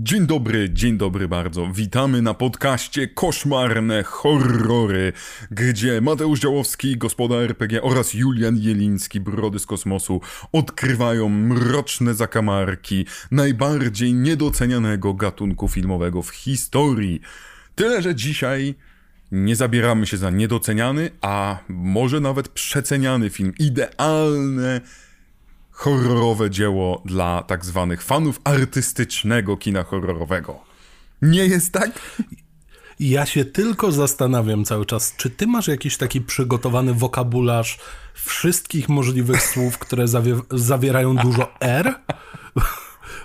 Dzień dobry, dzień dobry bardzo. Witamy na podcaście Koszmarne Horrory, gdzie Mateusz Działowski, gospodarz RPG oraz Julian Jeliński, Brody z Kosmosu, odkrywają mroczne zakamarki najbardziej niedocenianego gatunku filmowego w historii. Tyle, że dzisiaj nie zabieramy się za niedoceniany, a może nawet przeceniany film. Idealne horrorowe dzieło dla tak zwanych fanów artystycznego kina horrorowego. Nie jest tak? Ja się tylko zastanawiam cały czas, czy ty masz jakiś taki przygotowany wokabularz wszystkich możliwych słów, które zawie- zawierają dużo R?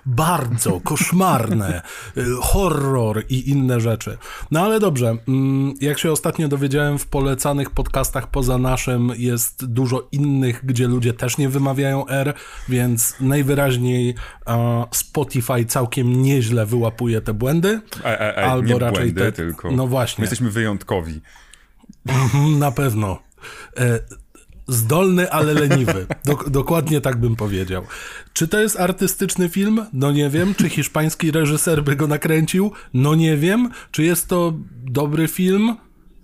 Bardzo koszmarne, y, horror i inne rzeczy. No ale dobrze, mm, jak się ostatnio dowiedziałem, w polecanych podcastach poza naszym jest dużo innych, gdzie ludzie też nie wymawiają R, więc najwyraźniej Spotify całkiem nieźle wyłapuje te błędy. E, e, e, albo raczej błędy, te... tylko. No właśnie. My jesteśmy wyjątkowi. Mhm, na pewno. Zdolny, ale leniwy. Dok dokładnie tak bym powiedział. Czy to jest artystyczny film? No nie wiem. Czy hiszpański reżyser by go nakręcił? No nie wiem. Czy jest to dobry film?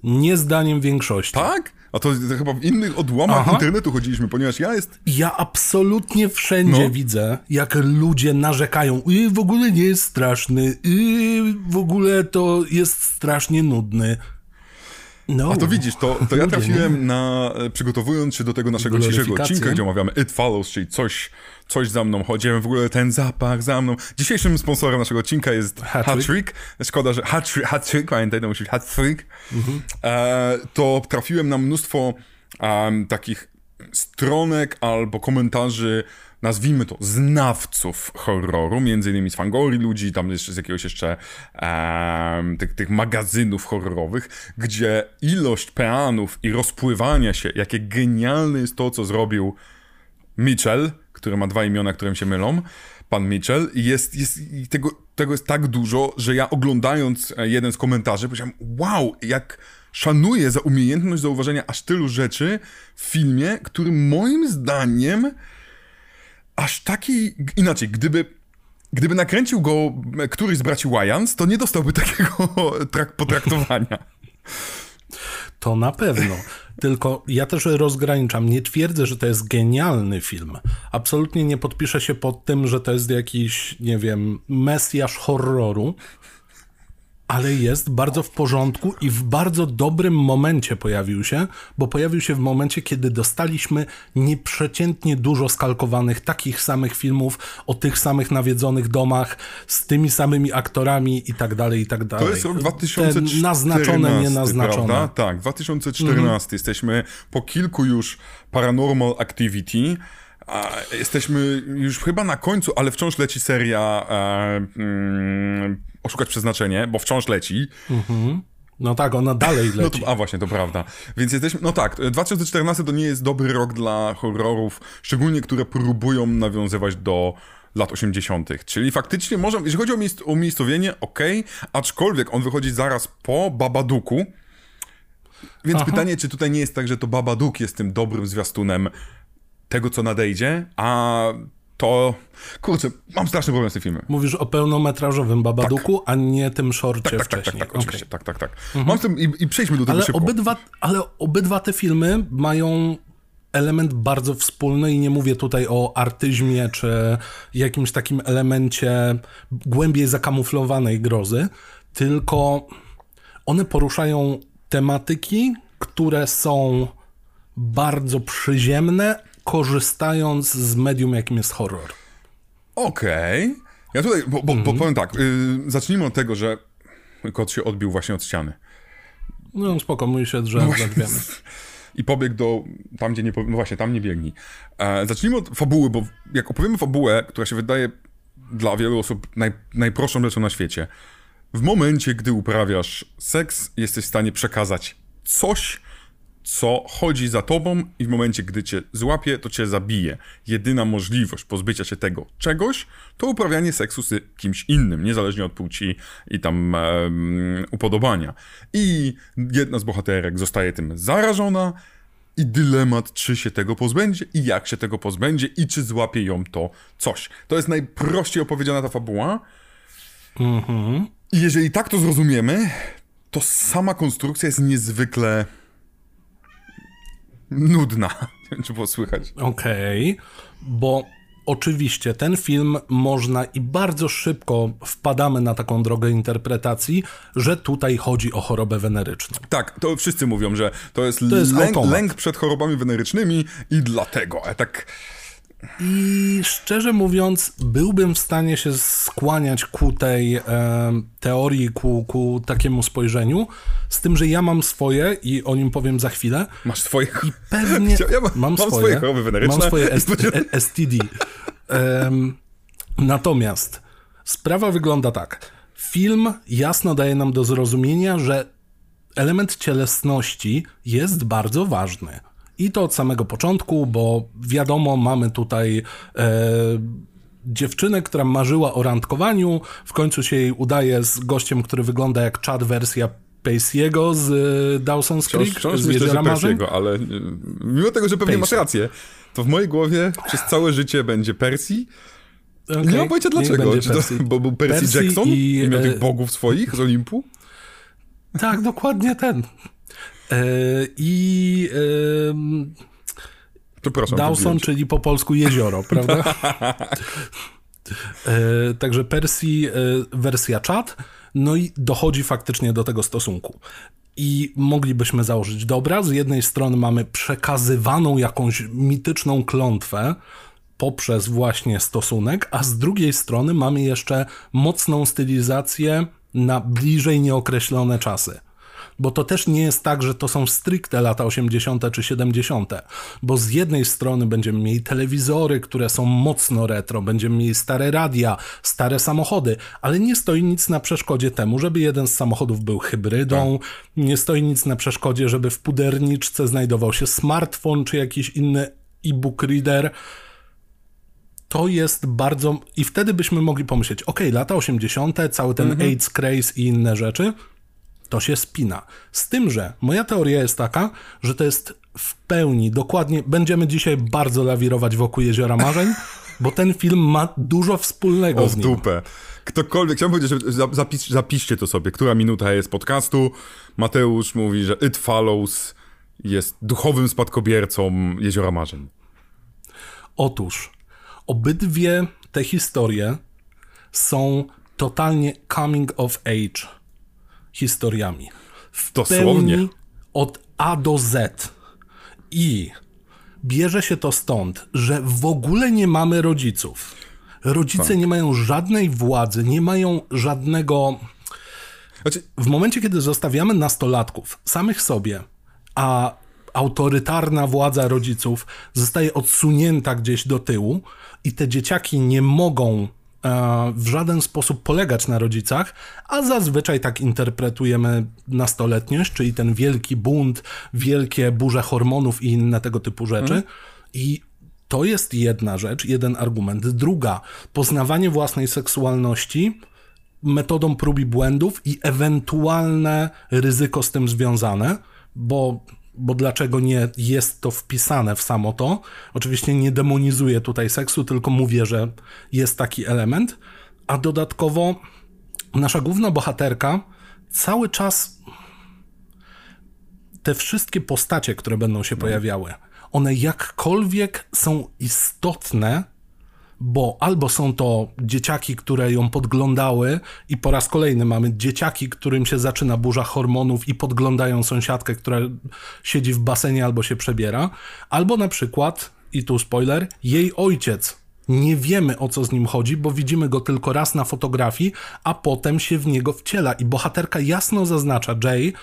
Nie zdaniem większości. Tak? A to, to chyba w innych odłamach Aha. internetu chodziliśmy, ponieważ ja jest... Ja absolutnie wszędzie no. widzę, jak ludzie narzekają. I w ogóle nie jest straszny. I w ogóle to jest strasznie nudny. No. A to widzisz, to, to ja trafiłem na, e, przygotowując się do tego naszego dzisiejszego odcinka, gdzie omawiamy It Follows, czyli coś, coś za mną chodzi, w ogóle ten zapach za mną. Dzisiejszym sponsorem naszego odcinka jest Hattrick. Szkoda, że Hattrick, Hattrick pamiętaj, to musi być Hattrick. Mhm. E, to trafiłem na mnóstwo um, takich stronek albo komentarzy nazwijmy to, znawców horroru, między innymi z Fangori ludzi, tam jeszcze z jakiegoś jeszcze um, tych, tych magazynów horrorowych, gdzie ilość peanów i rozpływania się, jakie genialne jest to, co zrobił Mitchell, który ma dwa imiona, którym się mylą, pan Mitchell, jest, jest tego, tego jest tak dużo, że ja oglądając jeden z komentarzy powiedziałem, wow, jak szanuję za umiejętność zauważenia aż tylu rzeczy w filmie, który moim zdaniem aż taki... Inaczej, gdyby Gdyby nakręcił go któryś z braci Wyans, to nie dostałby takiego trak potraktowania. To na pewno. Tylko ja też rozgraniczam. Nie twierdzę, że to jest genialny film. Absolutnie nie podpiszę się pod tym, że to jest jakiś, nie wiem, mesjasz horroru ale jest bardzo w porządku i w bardzo dobrym momencie pojawił się, bo pojawił się w momencie, kiedy dostaliśmy nieprzeciętnie dużo skalkowanych takich samych filmów o tych samych nawiedzonych domach, z tymi samymi aktorami i tak dalej, i tak dalej. To jest rok 2014. Te naznaczone, nienaznaczone. Prawda? Tak, 2014. Mhm. Jesteśmy po kilku już Paranormal Activity, jesteśmy już chyba na końcu, ale wciąż leci seria e, mm, Oszukać Przeznaczenie, bo wciąż leci. Mhm. No tak, ona dalej leci. No to, a właśnie, to prawda. Więc jesteśmy, no tak, 2014 to nie jest dobry rok dla horrorów, szczególnie które próbują nawiązywać do lat 80., czyli faktycznie może, jeśli chodzi o, miejsc, o miejscowienie, ok, aczkolwiek on wychodzi zaraz po Babaduku, więc Aha. pytanie, czy tutaj nie jest tak, że to Babaduk jest tym dobrym zwiastunem tego, co nadejdzie, a to... Kurczę, mam straszny problem z tym filmem. Mówisz o pełnometrażowym Babaduku, tak. a nie tym szorcie tak, tak, wcześniej. Tak, tak, tak, oczywiście, tak, tak, tak. Mhm. Mam tym, i, i przejdźmy do tego ale szybko. Obydwa, ale obydwa te filmy mają element bardzo wspólny i nie mówię tutaj o artyzmie czy jakimś takim elemencie głębiej zakamuflowanej grozy, tylko one poruszają tematyki, które są bardzo przyziemne, korzystając z medium, jakim jest horror. Okej. Okay. Ja tutaj, bo, bo, mm bo mhm. powiem tak, yy, zacznijmy od tego, że kot się odbił właśnie od ściany. No spoko, mój się drzew no I pobiegł do, tam gdzie nie, no właśnie, tam nie biegnij. E, zacznijmy od fabuły, bo jak opowiemy fabułę, która się wydaje dla wielu osób naj, najprostszą rzeczą na świecie, w momencie, gdy uprawiasz seks, jesteś w stanie przekazać coś, co chodzi za tobą i w momencie, gdy cię złapie, to cię zabije. Jedyna możliwość pozbycia się tego czegoś, to uprawianie seksu z kimś innym, niezależnie od płci i tam um, upodobania. I jedna z bohaterek zostaje tym zarażona i dylemat, czy się tego pozbędzie i jak się tego pozbędzie i czy złapie ją to coś. To jest najprościej opowiedziana ta fabuła, Mhm. I jeżeli tak to zrozumiemy, to sama konstrukcja jest niezwykle nudna. Nie wiem, czy było słychać. Okej, okay, bo oczywiście ten film można i bardzo szybko wpadamy na taką drogę interpretacji, że tutaj chodzi o chorobę weneryczną. Tak, to wszyscy mówią, że to jest, to jest lęk, lęk, przed chorobami wenerycznymi i dlatego. A tak i szczerze mówiąc, byłbym w stanie się skłaniać ku tej e, teorii, ku, ku takiemu spojrzeniu, z tym, że ja mam swoje i o nim powiem za chwilę. Swoje swoje? I pewnie ja mam, mam, swoje, swoje choroby weneryczne. Mam swoje STD. E, natomiast sprawa wygląda tak. Film jasno daje nam do zrozumienia, że element cielesności jest bardzo ważny. I to od samego początku, bo wiadomo, mamy tutaj e, dziewczynę, która marzyła o randkowaniu, w końcu się jej udaje z gościem, który wygląda jak Chad wersja Pacey'ego z e, Dawson's Creek, wciąż, z myślę, Pacey'ego, ale e, mimo tego, że pewnie Pacey. masz rację, to w mojej głowie przez całe życie będzie Percy. Okay. Nie mam pojęcia dlaczego. To, bo był Percy, Percy Jackson i, i miał tych e, bogów swoich z Olimpu? Tak, dokładnie ten. E, I Przepraszam, Dawson, czyli po polsku jezioro, prawda? E, także Percy e, wersja chat, no i dochodzi faktycznie do tego stosunku. I moglibyśmy założyć, dobra, z jednej strony mamy przekazywaną jakąś mityczną klątwę, poprzez właśnie stosunek, a z drugiej strony mamy jeszcze mocną stylizację na bliżej nieokreślone czasy bo to też nie jest tak, że to są stricte lata 80. czy 70., bo z jednej strony będziemy mieli telewizory, które są mocno retro, będziemy mieli stare radia, stare samochody, ale nie stoi nic na przeszkodzie temu, żeby jeden z samochodów był hybrydą, tak. nie stoi nic na przeszkodzie, żeby w puderniczce znajdował się smartfon czy jakiś inny e-book reader to jest bardzo. I wtedy byśmy mogli pomyśleć, ok, lata 80., cały ten mm -hmm. AIDS craze i inne rzeczy, to się spina. Z tym, że moja teoria jest taka, że to jest w pełni, dokładnie, będziemy dzisiaj bardzo lawirować wokół Jeziora Marzeń, bo ten film ma dużo wspólnego o, z nim. dupę. Ktokolwiek, chciałbym powiedzieć, że zapis, zapiszcie to sobie, która minuta jest podcastu. Mateusz mówi, że It Follows jest duchowym spadkobiercą Jeziora Marzeń. Otóż, obydwie te historie są totalnie coming of age historiami. W Dosłownie. od A do Z. I bierze się to stąd, że w ogóle nie mamy rodziców. Rodzice tak. nie mają żadnej władzy, nie mają żadnego. Znaczy... W momencie, kiedy zostawiamy nastolatków samych sobie, a autorytarna władza rodziców zostaje odsunięta gdzieś do tyłu i te dzieciaki nie mogą w żaden sposób polegać na rodzicach, a zazwyczaj tak interpretujemy nastoletniość, czyli ten wielki bunt, wielkie burze hormonów i inne tego typu rzeczy. Mm. I to jest jedna rzecz, jeden argument. Druga, poznawanie własnej seksualności metodą prób i błędów i ewentualne ryzyko z tym związane, bo bo dlaczego nie jest to wpisane w samo to? Oczywiście nie demonizuję tutaj seksu, tylko mówię, że jest taki element. A dodatkowo nasza główna bohaterka cały czas te wszystkie postacie, które będą się pojawiały, one jakkolwiek są istotne bo albo są to dzieciaki, które ją podglądały i po raz kolejny mamy dzieciaki, którym się zaczyna burza hormonów i podglądają sąsiadkę, która siedzi w basenie albo się przebiera, albo na przykład, i tu spoiler, jej ojciec. Nie wiemy o co z nim chodzi, bo widzimy go tylko raz na fotografii, a potem się w niego wciela. I bohaterka jasno zaznacza Jay,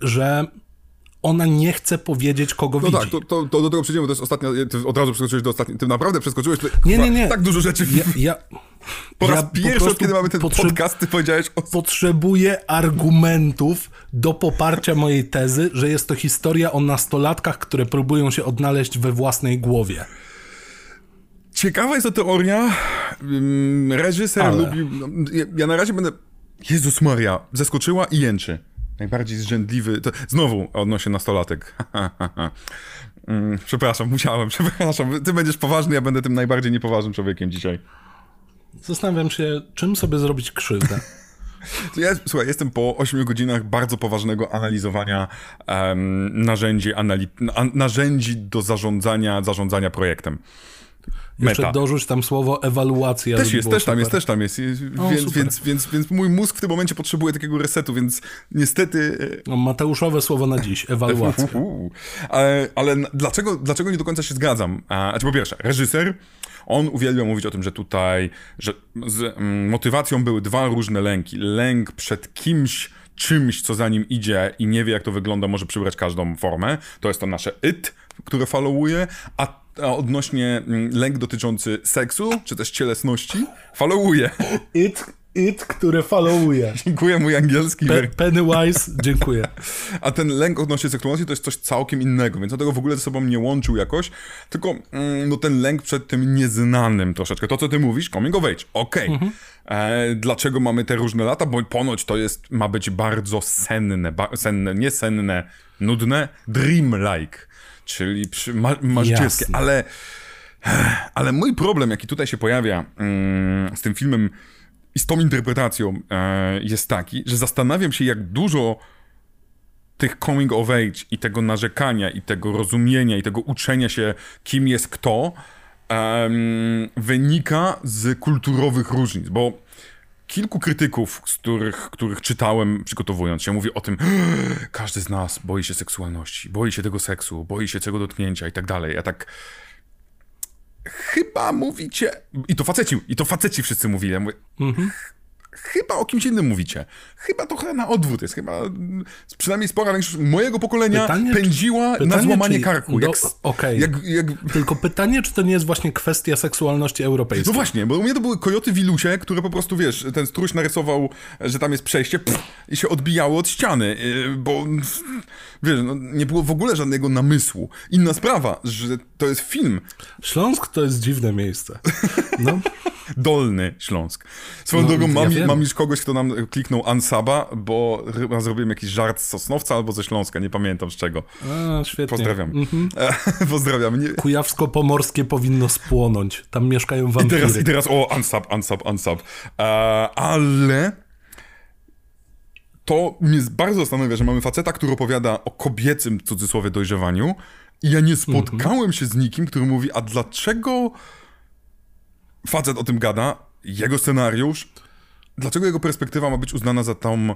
że ona nie chce powiedzieć, kogo no widzi. No tak, to, to, to, do tego przejdziemy, to jest ostatnia, ty od razu przeskoczyłeś do ostatniej, ty naprawdę przeskoczyłeś nie, nie, nie. tak dużo rzeczy. Ja, ja, po raz ja pierwszy, po kiedy mamy ten potrze- podcast, ty powiedziałeś o... Potrzebuję argumentów do poparcia mojej tezy, że jest to historia o nastolatkach, które próbują się odnaleźć we własnej głowie. Ciekawa jest to teoria. Mm, reżyser Ale... lubi... No, ja, ja na razie będę... Jezus Maria, zaskoczyła i jęczy. Najbardziej zrzędliwy. To znowu odnośnie nastolatek. mm, przepraszam, musiałem, przepraszam. Ty będziesz poważny, ja będę tym najbardziej niepoważnym człowiekiem dzisiaj. Zastanawiam się, czym sobie zrobić krzywdę. Ja, słuchaj, jestem po 8 godzinach bardzo poważnego analizowania um, narzędzi, anali narzędzi do zarządzania, zarządzania projektem. Jeszcze Meta. dorzuć tam słowo ewaluacja. Też jest, też tam jest, też tam jest. O, więc, więc, więc, więc, mój mózg w tym momencie potrzebuje takiego resetu, więc niestety... E, no, Mateuszowe słowo na dziś, ewaluacja. ale, ale dlaczego, dlaczego nie do końca się zgadzam? A, znaczy po pierwsze, reżyser, on uwielbia mówić o tym, że tutaj, że z mm, motywacją były dwa różne lęki. Lęk przed kimś, czymś, co za nim idzie i nie wie, jak to wygląda, może przybrać każdą formę. To jest to nasze it, które followuje, a odnośnie mm, lęk dotyczący seksu, czy też cielesności, followuje. It, it które followuje. Dziękuję, mój angielski. Pe Pennywise, dziękuję. A ten lęk odnośnie seksualności to jest coś całkiem innego, więc on tego w ogóle ze sobą nie łączył jakoś, tylko mm, no, ten lęk przed tym nieznanym troszeczkę. To, co ty mówisz, coming of age, okej. Okay. Mhm. E, dlaczego mamy te różne lata? Bo ponoć to jest, ma być bardzo senne, ba senne, nie senne, nudne, dream-like czyli przy, ma, marzycielskie, ale, ale mój problem, jaki tutaj się pojawia mm, z tym filmem i z tą interpretacją e, jest taki, że zastanawiam się, jak dużo tych coming of age i tego narzekania i tego rozumienia i tego uczenia się, kim jest kto, wynika z kulturowych różnic, bo kilku krytyków, z których, których czytałem przygotowując się, mówi o tym, każdy z nas boi się seksualności, boi się tego seksu, boi się tego dotknięcia i tak dalej. Ja tak chyba mówicie, i to faceci, i to faceci wszyscy mówili, ja mówię, mhm chyba o kimś innym mówicie. Chyba to chyba na odwrót jest. Chyba przynajmniej spora większość mojego pokolenia pytanie, pędziła czy, na złamanie czy, karku. Do, jak, okay. jak, jak... Tylko pytanie, czy to nie jest właśnie kwestia seksualności europejskiej? No właśnie, bo u mnie to były kojoty wilusie, które po prostu, wiesz, ten struś narysował, że tam jest przejście pff, i się odbijało od ściany, y, bo wiesz, no, nie było w ogóle żadnego namysłu. Inna sprawa, że to jest film. Śląsk to jest dziwne miejsce. No. Dolny Śląsk. Swoją no, drogą mam, ja mam już kogoś, kto nam kliknął Ansaba, bo chyba zrobiłem jakiś żart z Sosnowca albo ze Śląska, nie pamiętam z czego. A, świetnie. Pozdrawiam. Mhm. Pozdrawiam. Nie... Kujawsko-Pomorskie powinno spłonąć. Tam mieszkają wampiry. I teraz, i teraz o, Ansab, Ansab, Ansab. E, ale to mnie bardzo zastanawia, że mamy faceta, który opowiada o kobiecym, w cudzysłowie, dojrzewaniu i ja nie spotkałem mm -hmm. się z nikim, który mówi, a dlaczego facet o tym gada, jego scenariusz, dlaczego jego perspektywa ma być uznana za tą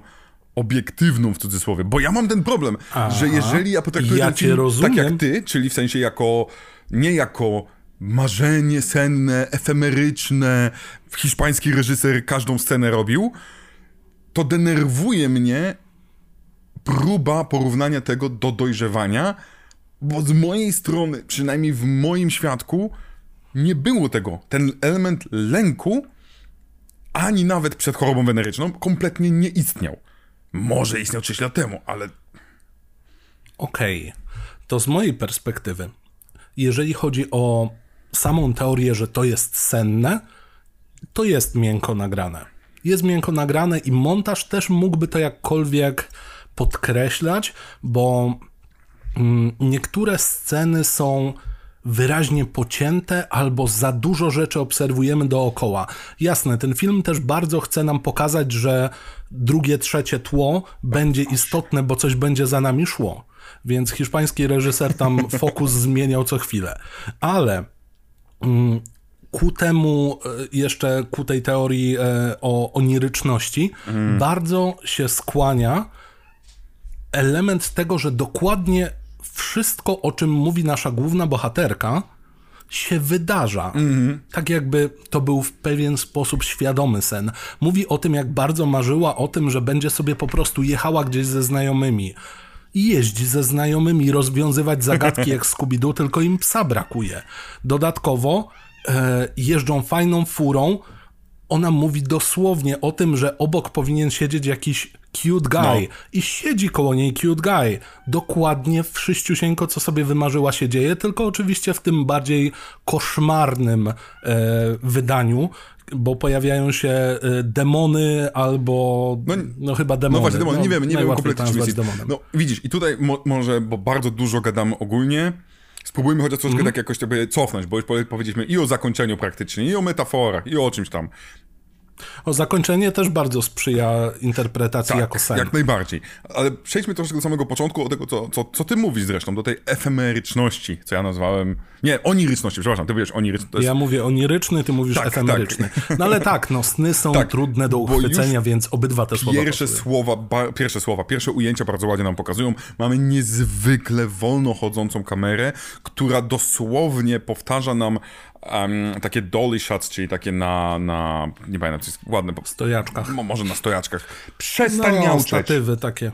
obiektywną w cudzysłowie? Bo ja mam ten problem, Aha, że jeżeli ja potraktuję ja ten film tak jak ty, czyli w sensie jako, nie jako marzenie senne, efemeryczne, hiszpański reżyser każdą scenę robił, to denerwuje mnie próba porównania tego do dojrzewania, bo z mojej strony, przynajmniej w moim świadku, nie było tego. Ten element lęku, ani nawet przed chorobą weneryczną, kompletnie nie istniał. Może istniał 6 lat temu, ale. Okej. Okay. To z mojej perspektywy, jeżeli chodzi o samą teorię, że to jest senne, to jest miękko nagrane. Jest miękko nagrane i montaż też mógłby to jakkolwiek podkreślać, bo mm, niektóre sceny są wyraźnie pocięte albo za dużo rzeczy obserwujemy dookoła. Jasne, ten film też bardzo chce nam pokazać, że drugie, trzecie tło będzie istotne, bo coś będzie za nami szło. Więc hiszpański reżyser tam fokus zmieniał co chwilę. Ale mm, ku temu, e, jeszcze ku tej teorii e, o oniryczności, mm. bardzo się skłania element tego, że dokładnie wszystko, o czym mówi nasza główna bohaterka, się wydarza. Tak jakby to był w pewien sposób świadomy sen. Mówi o tym, jak bardzo marzyła o tym, że będzie sobie po prostu jechała gdzieś ze znajomymi. I jeździ ze znajomymi, rozwiązywać zagadki jak Scooby-Doo, tylko im psa brakuje. Dodatkowo e, jeżdżą fajną furą. Ona mówi dosłownie o tym, że obok powinien siedzieć jakiś cute guy no. i siedzi koło niej cute guy. Dokładnie wszyściusieńko, co sobie wymarzyła się dzieje, tylko oczywiście w tym bardziej koszmarnym e, wydaniu, bo pojawiają się e, demony albo, no, no chyba demony. No właśnie, demony, no, nie wiem, nie wiem kompletnie czym jest. No widzisz, i tutaj mo może, bo bardzo dużo gadamy ogólnie, spróbujmy chociaż troszkę mm. tak jakoś sobie cofnąć, bo już powiedzieliśmy i o zakończeniu praktycznie, i o metaforach, i o czymś tam. O zakończenie też bardzo sprzyja interpretacji tak, jako sen. jak najbardziej. Ale przejdźmy troszkę do samego początku, od tego, co, co, co ty mówisz zresztą, do tej efemeryczności, co ja nazwałem... Nie, oniryczności, przepraszam, ty mówisz oniryczny. Jest... Ja mówię oniryczny, ty mówisz tak, efemeryczny. Tak. No ale tak, no sny są tak, trudne do uchwycenia, więc obydwa te słowa Pierwsze słowa, ba, pierwsze słowa, pierwsze ujęcia bardzo ładnie nam pokazują. Mamy niezwykle wolno chodzącą kamerę, która dosłownie powtarza nam um, takie dolly shots, czyli takie na, na nie pamiętam, co jest ładne. Stojaczkach. Mo, może na stojaczkach. Przestań no, miauczeć. statywy takie.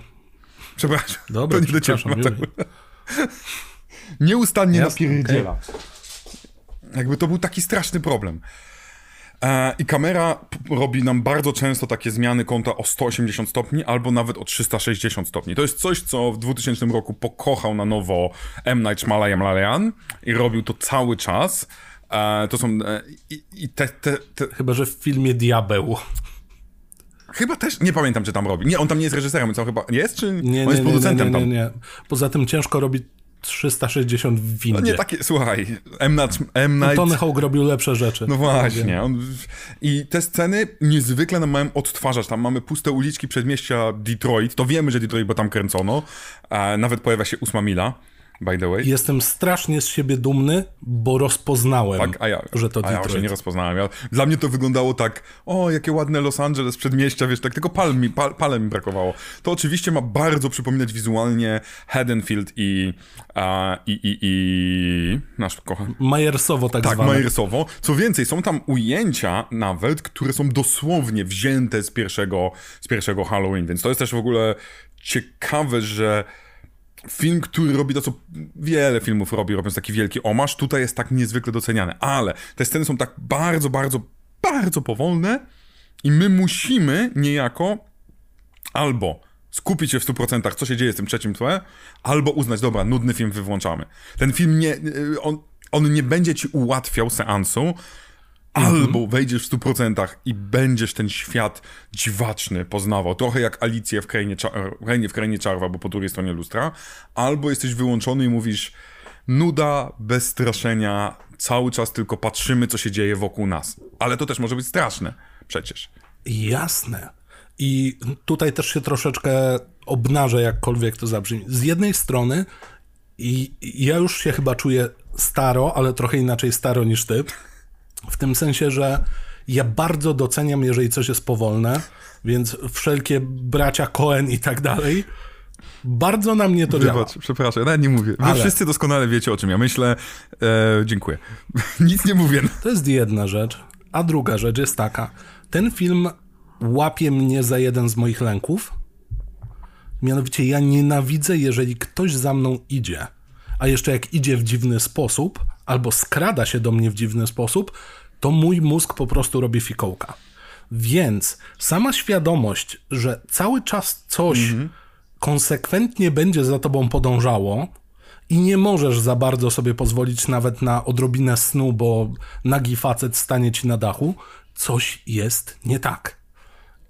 Przepraszam, Dobra, to nie do ciebie. Nieustannie Jasne, napierdziela. Okay. Jakby to był taki straszny problem. E, I kamera robi nam bardzo często takie zmiany kąta o 180 stopni albo nawet o 360 stopni. To jest coś, co w 2000 roku pokochał na nowo M. Night Shyamalan i robił to cały czas. E, to są. E, I, i te, te, te, Chyba, że w filmie Diabeł. Chyba też, nie pamiętam, czy tam robi. Nie, on tam nie jest reżyserem, co chyba jest, czy nie, on jest nie, producentem nie, nie, nie, nie, Poza tym ciężko robić 360 w windzie. No nie takie, słuchaj, M. Night... M. Night... Tony Hawk robił lepsze rzeczy. No właśnie. On... I te sceny niezwykle nam mają odtwarzać. Tam mamy puste uliczki przedmieścia Detroit. To wiemy, że Detroit, bo tam kręcono. nawet pojawia się ósma mila by the way. Jestem strasznie z siebie dumny, bo rozpoznałem, tak, a ja, że to a Detroit. ja nie rozpoznałem. Ja, dla mnie to wyglądało tak, o, jakie ładne Los Angeles, przedmieścia, wiesz, tak tylko pal mi, pal, palem mi brakowało. To oczywiście ma bardzo przypominać wizualnie Haddonfield i, a, i, i, i nasz kochany. Majersowo tak, tak zwane. Tak, Majersowo. Co więcej, są tam ujęcia nawet, które są dosłownie wzięte z pierwszego, z pierwszego Halloween, więc to jest też w ogóle ciekawe, że film, który robi to, co wiele filmów robi, robiąc taki wielki omasz, tutaj jest tak niezwykle doceniany. Ale te sceny są tak bardzo, bardzo, bardzo powolne i my musimy niejako albo skupić się w 100%, co się dzieje z tym trzecim tle, albo uznać, dobra, nudny film wyłączamy. Ten film nie, on, on nie będzie ci ułatwiał seansu, Albo mhm. wejdziesz w 100% i będziesz ten świat dziwaczny poznawał, trochę jak Alicję w krainie, w krainie Czarwa, bo po drugiej stronie lustra, albo jesteś wyłączony i mówisz nuda, bez straszenia, cały czas tylko patrzymy, co się dzieje wokół nas. Ale to też może być straszne przecież. Jasne. I tutaj też się troszeczkę obnażę, jakkolwiek to zabrzmi. Z jednej strony i ja już się chyba czuję staro, ale trochę inaczej staro niż ty. W tym sensie, że ja bardzo doceniam, jeżeli coś jest powolne, więc wszelkie bracia Cohen i tak dalej. Bardzo na mnie to Wybacz, działa. Przepraszam, ja nawet nie mówię. Wy Ale... wszyscy doskonale wiecie, o czym ja myślę. E, dziękuję. Nic nie mówię. To jest jedna rzecz. A druga rzecz jest taka. Ten film łapie mnie za jeden z moich lęków. Mianowicie ja nienawidzę, jeżeli ktoś za mną idzie. A jeszcze jak idzie w dziwny sposób, albo skrada się do mnie w dziwny sposób, to mój mózg po prostu robi fikołka. Więc sama świadomość, że cały czas coś mhm. konsekwentnie będzie za tobą podążało i nie możesz za bardzo sobie pozwolić nawet na odrobinę snu, bo nagi facet stanie ci na dachu, coś jest nie tak.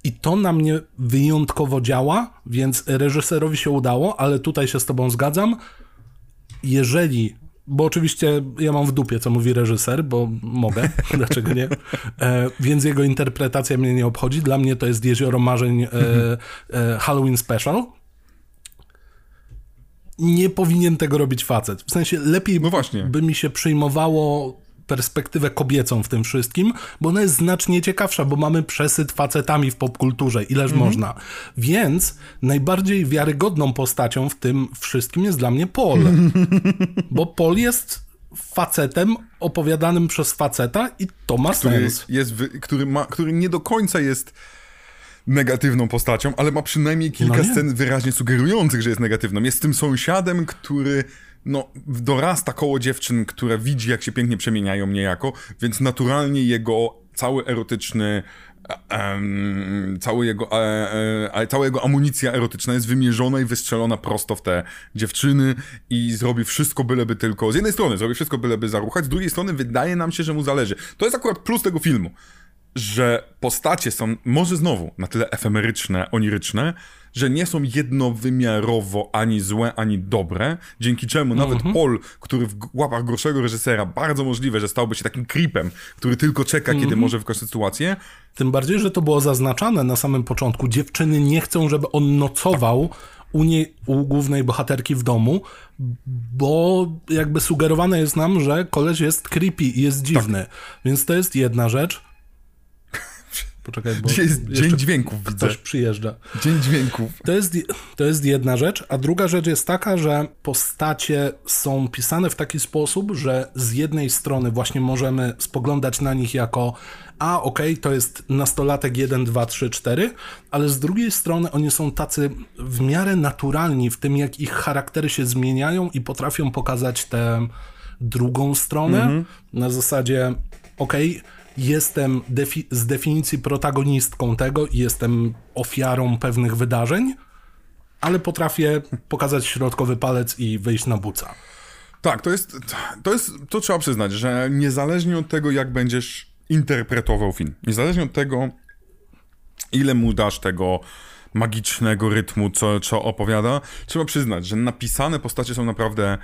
I to na mnie wyjątkowo działa, więc reżyserowi się udało, ale tutaj się z tobą zgadzam. Jeżeli bo oczywiście ja mam w dupie, co mówi reżyser, bo mogę, dlaczego nie? E, więc jego interpretacja mnie nie obchodzi. Dla mnie to jest Jezioro Marzeń e, e, Halloween Special. Nie powinien tego robić facet. W sensie lepiej no by mi się przyjmowało perspektywę kobiecą w tym wszystkim, bo ona jest znacznie ciekawsza, bo mamy przesyt facetami w popkulturze, ileż mhm. można. Więc najbardziej wiarygodną postacią w tym wszystkim jest dla mnie Paul. bo Paul jest facetem opowiadanym przez faceta i to ma który sens. Jest, który, ma, który nie do końca jest negatywną postacią, ale ma przynajmniej kilka no scen wyraźnie sugerujących, że jest negatywną. Jest tym sąsiadem, który no, dorasta koło dziewczyn, które widzi, jak się pięknie przemieniają niejako, więc naturalnie jego cały erotyczny Um, cały jego, e, e, cała jego amunicja erotyczna jest wymierzona i wystrzelona prosto w te dziewczyny i zrobi wszystko, byleby tylko. Z jednej strony zrobi wszystko, byleby zaruchać, z drugiej strony wydaje nam się, że mu zależy. To jest akurat plus tego filmu. że postacie są może znowu na tyle efemeryczne, oniryczne, że nie są jednowymiarowo ani złe, ani dobre, dzięki czemu nawet -hmm. Paul, który w łapach gorszego reżysera bardzo możliwe, że stałby się takim creepem, który tylko czeka, kiedy mhm. może wykorzystać sytuację. Tym bardziej, że to było zaznaczane na samym początku. Dziewczyny nie chcą, żeby on nocował u, niej, u głównej bohaterki w domu, bo jakby sugerowane jest nam, że koleś jest creepy i jest dziwny. Tak. Więc to jest jedna rzecz. Poczekaj, bo Dzisiaj jest dzień dźwięków, ktoś widzę. przyjeżdża. Dzień dźwięków. To jest, to jest jedna rzecz, a druga rzecz jest taka, że postacie są pisane w taki sposób, że z jednej strony właśnie możemy spoglądać na nich jako a okej, okay, to jest nastolatek 1, 2, 3, 4, ale z drugiej strony oni są tacy w miarę naturalni w tym, jak ich charaktery się zmieniają i potrafią pokazać tę drugą stronę mm -hmm. na zasadzie okej, okay, jestem defi z definicji protagonistką tego i jestem ofiarą pewnych wydarzeń, ale potrafię pokazać środkowy palec i wyjść na buca. Tak, to jest, to jest, to trzeba przyznać, że niezależnie od tego, jak będziesz interpretował film, niezależnie od tego, ile mu dasz tego magicznego rytmu, co, co opowiada, trzeba przyznać, że napisane postacie są naprawdę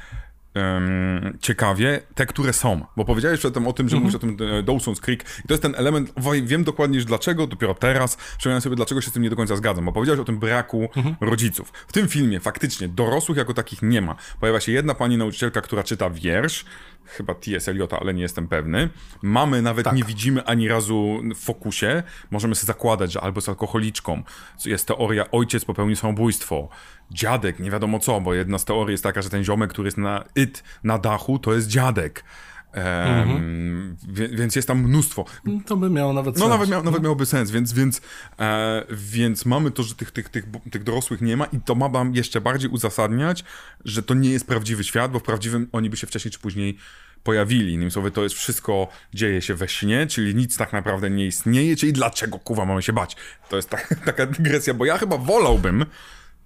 um, ciekawie te, które są. Bo powiedziałeś przedtem o tym, że mm -hmm. mówisz o tym e, Dawson's Creek i to jest ten element, wiem dokładnie już dlaczego, dopiero teraz przypomniałem sobie, dlaczego się z tym nie do końca zgadzam, bo powiedziałeś o tym braku mm -hmm. rodziców. W tym filmie faktycznie dorosłych jako takich nie ma. Pojawia się jedna pani nauczycielka, która czyta wiersz, chyba T.S. Eliota, ale nie jestem pewny. Mamy nawet tak. nie widzimy ani razu w fokusie. Możemy sobie zakładać, że albo jest alkoholiczką. Jest teoria, ojciec popełnił samobójstwo. Dziadek, nie wiadomo co, bo jedna z teorii jest taka, że ten ziomek, który jest na it, na dachu, to jest dziadek. mhm. Więc jest tam mnóstwo. To by miało nawet sens. No nawet, miał, nawet miałoby sens, więc, więc, e, więc mamy to, że tych, tych, tych, tych dorosłych nie ma i to ma wam jeszcze bardziej uzasadniać, że to nie jest prawdziwy świat, bo w prawdziwym oni by się wcześniej czy później pojawili. Innymi słowy, to jest wszystko dzieje się we śnie, czyli nic tak naprawdę nie istnieje, czyli dlaczego kuwa mamy się bać? To jest ta, taka dygresja, bo ja chyba wolałbym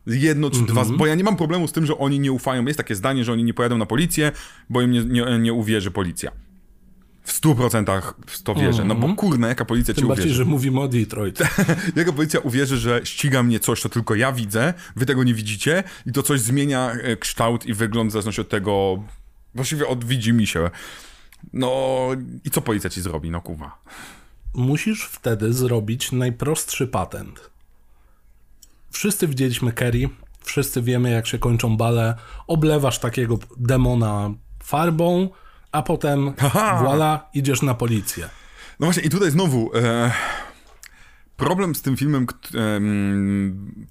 jedno czy mm -hmm. dwa, mhm. bo ja nie mam problemu z tym, że oni nie ufają. Jest takie zdanie, że oni nie pojadą na policję, bo im nie, nie, nie uwierzy policja. W stu procentach w to wierzę. No bo mhm. kurna, jaka policja Tym ci bardziej, uwierzy? że mówimy o Detroit. jaka policja uwierzy, że ściga mnie coś, co tylko ja widzę, wy tego nie widzicie i to coś zmienia e, kształt i wygląd w zależności od tego, Właściwie od mi się. No i co policja ci zrobi, no kuwa? Musisz wtedy zrobić najprostszy patent. Wszyscy widzieliśmy Kerry, wszyscy wiemy jak się kończą bale, oblewasz takiego demona farbą, a potem Aha. voila, idziesz na policję. No właśnie i tutaj znowu e, problem z tym filmem, e,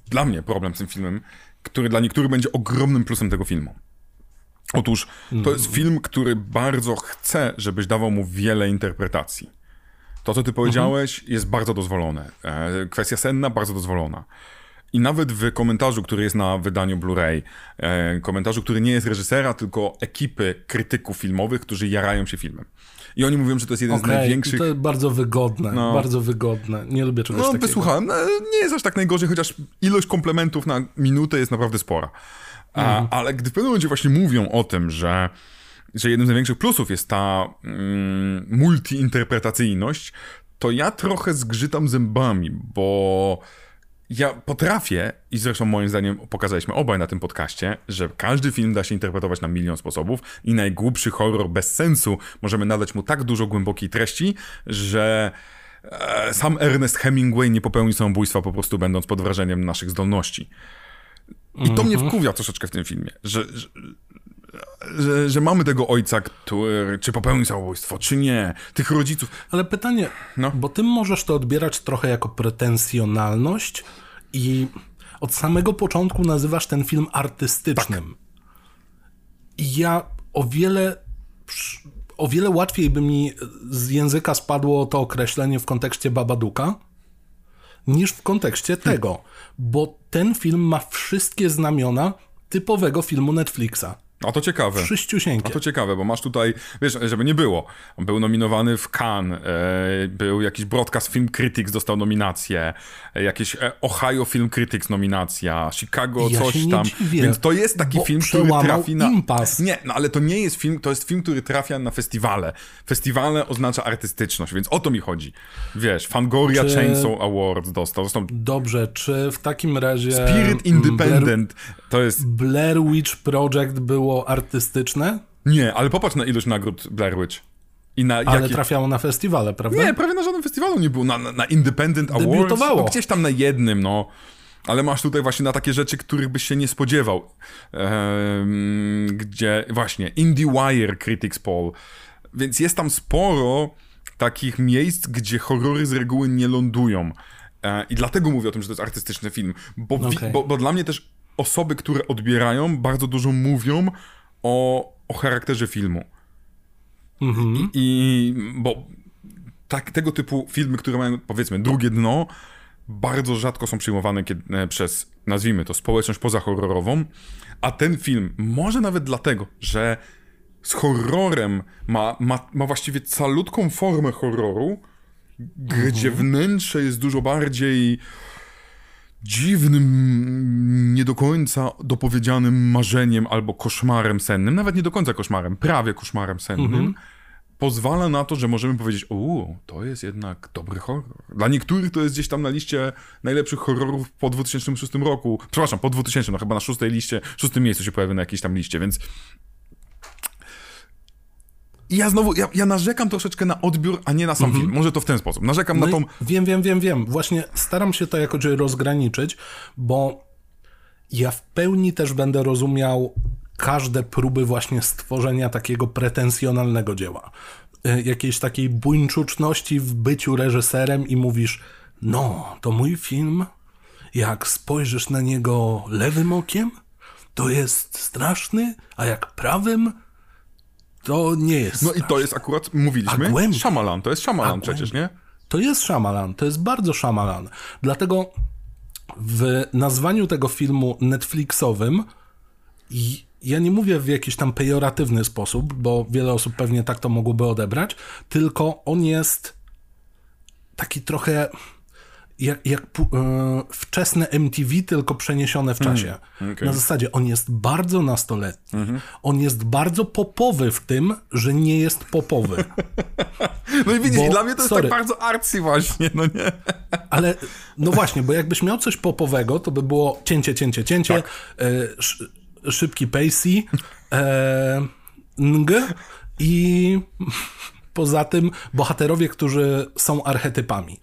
dla mnie problem z tym filmem, który dla niektórych będzie ogromnym plusem tego filmu. Otóż to jest film, który bardzo chce, żebyś dawał mu wiele interpretacji. To, co ty powiedziałeś, mhm. jest bardzo dozwolone. E, kwestia senna, bardzo dozwolona. I nawet w komentarzu, który jest na wydaniu Blu-ray, e, komentarzu, który nie jest reżysera, tylko ekipy krytyków filmowych, którzy jarają się filmem. I oni mówią, że to jest jeden okay, z największych... to jest bardzo wygodne, no. bardzo wygodne. Nie lubię czegoś no, takiego. No, wysłuchałem. Nie jest aż tak najgorzej, chociaż ilość komplementów na minutę jest naprawdę spora. Mhm. ale gdy w pewnym momencie właśnie mówią o tym, że, że jednym z największych plusów jest ta mm, multiinterpretacyjność, to ja trochę zgrzytam zębami, bo ja potrafię, i zresztą moim zdaniem pokazaliśmy obaj na tym podcaście, że każdy film da się interpretować na milion sposobów i najgłupszy horror bez sensu możemy nadać mu tak dużo głębokiej treści, że e, sam Ernest Hemingway nie popełni samobójstwa po prostu będąc pod wrażeniem naszych zdolności. I to mnie mhm. wkurwia troszeczkę w tym filmie, że, że, że, że, mamy tego ojca, który czy popełnił samobójstwo, czy nie, tych rodziców. Ale pytanie, no. bo ty możesz to odbierać trochę jako pretensjonalność i od samego początku nazywasz ten film artystycznym. Tak. I ja o wiele o wiele łatwiej by mi z języka spadło to określenie w kontekście Babaduka, niż w kontekście tego, bo ten film ma wszystkie znamiona typowego filmu Netflixa. A to ciekawe. Wszyściusieńkie. A to ciekawe, bo masz tutaj, wiesz, żeby nie było, był nominowany w Cannes, e, był jakiś Broadcast Film Critics dostał nominację, e, jakieś e, Ohio Film Critics nominacja, Chicago ja coś tam. Dziwię, Więc to jest taki film, który trafi na... Impas. Nie, no ale to nie jest film, to jest film, który trafia na festiwale. Festiwale oznacza artystyczność, więc o to mi chodzi. Wiesz, Fangoria czy... Chainsaw Awards dostał. Zresztą... Dobrze, czy w takim razie... Spirit Independent Blair... to jest... Blair Witch Project było artystyczne? Nie, ale popatrz na ilość nagród Blair Witch. Na ale trafiało na festiwale, prawda? Nie, prawie na żadnym festiwalu nie było. Na, na, na Independent Awards. No, gdzieś tam na jednym, no. Ale masz tutaj właśnie na takie rzeczy, których byś się nie spodziewał. Ehm, gdzie właśnie IndieWire Critics Poll. Więc jest tam sporo takich miejsc, gdzie horrory z reguły nie lądują. E, I dlatego mówię o tym, że to jest artystyczny film. Bo, okay. bo, bo dla mnie też osoby, które odbierają, bardzo dużo mówią o, o charakterze filmu. Mhm. I, I, bo tak, tego typu filmy, które mają powiedzmy drugie dno, bardzo rzadko są przyjmowane kiedy, e, przez, nazwijmy to, społeczność pozahorrorową, a ten film, może nawet dlatego, że z horrorem ma, ma, ma właściwie calutką formę horroru, mhm. gdzie wnętrze jest dużo bardziej dziwnym, nie do końca dopowiedzianym marzeniem albo koszmarem sennym, nawet nie do końca koszmarem, prawie koszmarem sennym, mm -hmm. pozwala na to, że możemy powiedzieć, o, to jest jednak dobry horror. Dla niektórych to jest gdzieś tam na liście najlepszych horrorów po 2006 roku. Przepraszam, po 2000, no chyba na szóstej liście, szóstym miejscu się pojawił na jakiejś tam liście, więc i ja znowu, ja, ja, narzekam troszeczkę na odbiór, a nie na sam mhm. film. Może to w ten sposób. Narzekam no na tą... Wiem, wiem, wiem, wiem. Właśnie staram się to jakoś rozgraniczyć, bo ja w pełni też będę rozumiał każde próby właśnie stworzenia takiego pretensjonalnego dzieła. Y, jakiejś takiej buńczuczności w byciu reżyserem i mówisz, no, to mój film, jak spojrzysz na niego lewym okiem, to jest straszny, a jak prawym, to nie jest. No straszne. i to jest akurat, mówiliśmy. Shyamalan, to jest Shyamalan przecież, nie? To jest Shyamalan, to jest bardzo Shyamalan. Dlatego w nazwaniu tego filmu Netflixowym ja nie mówię w jakiś tam pejoratywny sposób, bo wiele osób pewnie tak to mogłoby odebrać, tylko on jest taki trochę jak, jak e, wczesne MTV, tylko przeniesione w czasie. Mm, okay. Na zasadzie on jest bardzo nastoletni. Mm -hmm. On jest bardzo popowy w tym, że nie jest popowy. no i widzisz, bo, dla mnie to jest tak sorry, tak bardzo arcy właśnie, no nie? Ale, no właśnie, bo jakbyś miał coś popowego, to by było cięcie, cięcie, cięcie, tak. e, szybki pacey, e, ng i poza tym bohaterowie, którzy są archetypami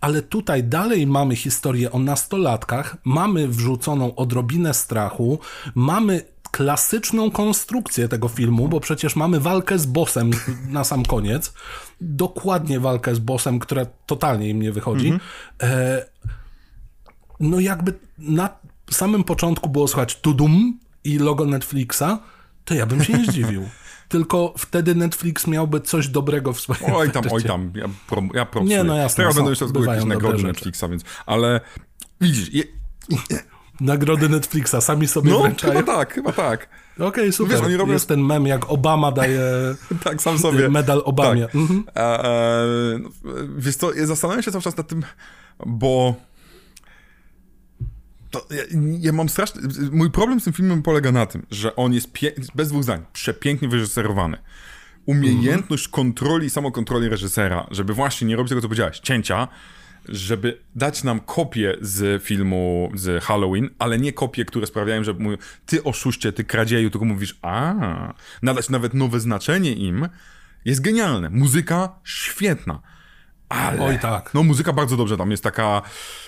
ale tutaj dalej mamy historię o nastolatkach, mamy wrzuconą odrobinę strachu, mamy klasyczną konstrukcję tego filmu, bo przecież mamy walkę z bossem na sam koniec. Dokładnie walkę z bossem, która totalnie im nie wychodzi. Mhm. E, no jakby na samym początku było słychać tudum i logo Netflixa, to ja bym się nie zdziwił. tylko wtedy Netflix miałby coś dobrego w swoim Oj tam, oj tam, ja, prom, ja Nie, no jasne. Teraz będą jeszcze jakieś nagrody Netflixa, więc, ale widzisz... Je... Nagrody Netflixa, sami sobie no, wręczają. chyba tak, chyba tak. Okej, okay, super. Wiesz, oni robią... Jest ten mem, jak Obama daje tak, sam sobie. medal Obamie. Tak. Mhm. E, e, wiesz co, zastanawiam się cały czas nad tym, bo to ja, ja, mam straszny... Mój problem z tym filmem polega na tym, że on jest pie... bez dwóch zdań, przepięknie wyreżyserowany. Umiejętność mm -hmm. kontroli, samokontroli reżysera, żeby właśnie nie robić tego, co powiedziałeś, cięcia, żeby dać nam kopię z filmu z Halloween, ale nie kopie, które sprawiają, że mówią, ty oszuście, ty kradzieju, tylko mówisz, a nadać nawet nowe znaczenie im, jest genialne. Muzyka świetna. Ale, Oj tak. No muzyka bardzo dobrze tam jest taka,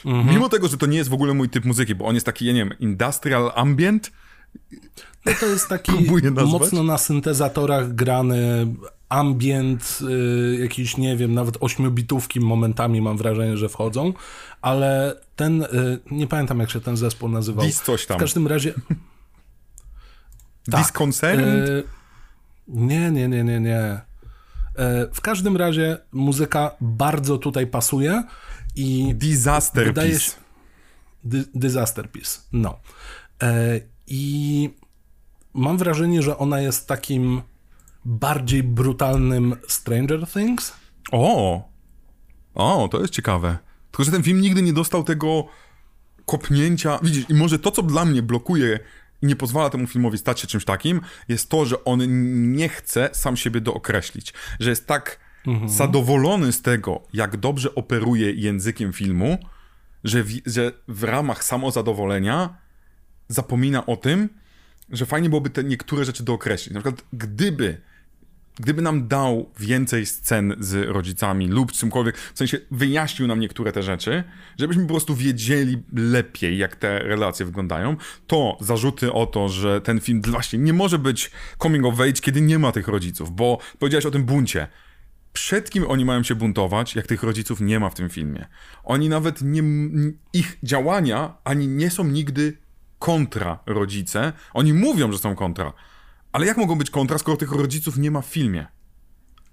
mhm. mimo tego, że to nie jest w ogóle mój typ muzyki, bo on jest taki, ja nie wiem, industrial ambient. No to jest taki mocno na syntezatorach grany ambient, y, jakiś, nie wiem, nawet ośmiobitówki momentami mam wrażenie, że wchodzą, ale ten, y, nie pamiętam jak się ten zespół nazywał. Dis coś tam. W każdym razie... tak? Y, nie, nie, nie, nie, nie. E, w każdym razie muzyka bardzo tutaj pasuje i Disaster wydaje Piece. Dy, disaster Piece, no. E, I mam wrażenie, że ona jest takim bardziej brutalnym Stranger Things. O! O, to jest ciekawe. Tylko, że ten film nigdy nie dostał tego kopnięcia. Widzisz, i może to, co dla mnie blokuje i nie pozwala temu filmowi stać się czymś takim, jest to, że on nie chce sam siebie dookreślić. Że jest tak mhm. zadowolony z tego, jak dobrze operuje językiem filmu, że w, że w ramach samozadowolenia zapomina o tym, że fajnie byłoby te niektóre rzeczy dookreślić. Na przykład, gdyby gdyby nam dał więcej scen z rodzicami lub czymkolwiek, w sensie wyjaśnił nam niektóre te rzeczy, żebyśmy po prostu wiedzieli lepiej, jak te relacje wyglądają, to zarzuty o to, że ten film właśnie nie może być coming of age, kiedy nie ma tych rodziców, bo powiedziałeś o tym buncie. Przed kim oni mają się buntować, jak tych rodziców nie ma w tym filmie? Oni nawet nie. Ich działania ani nie są nigdy kontra rodzice. Oni mówią, że są kontra, ale jak mogą być kontra, skoro tych rodziców nie ma w filmie?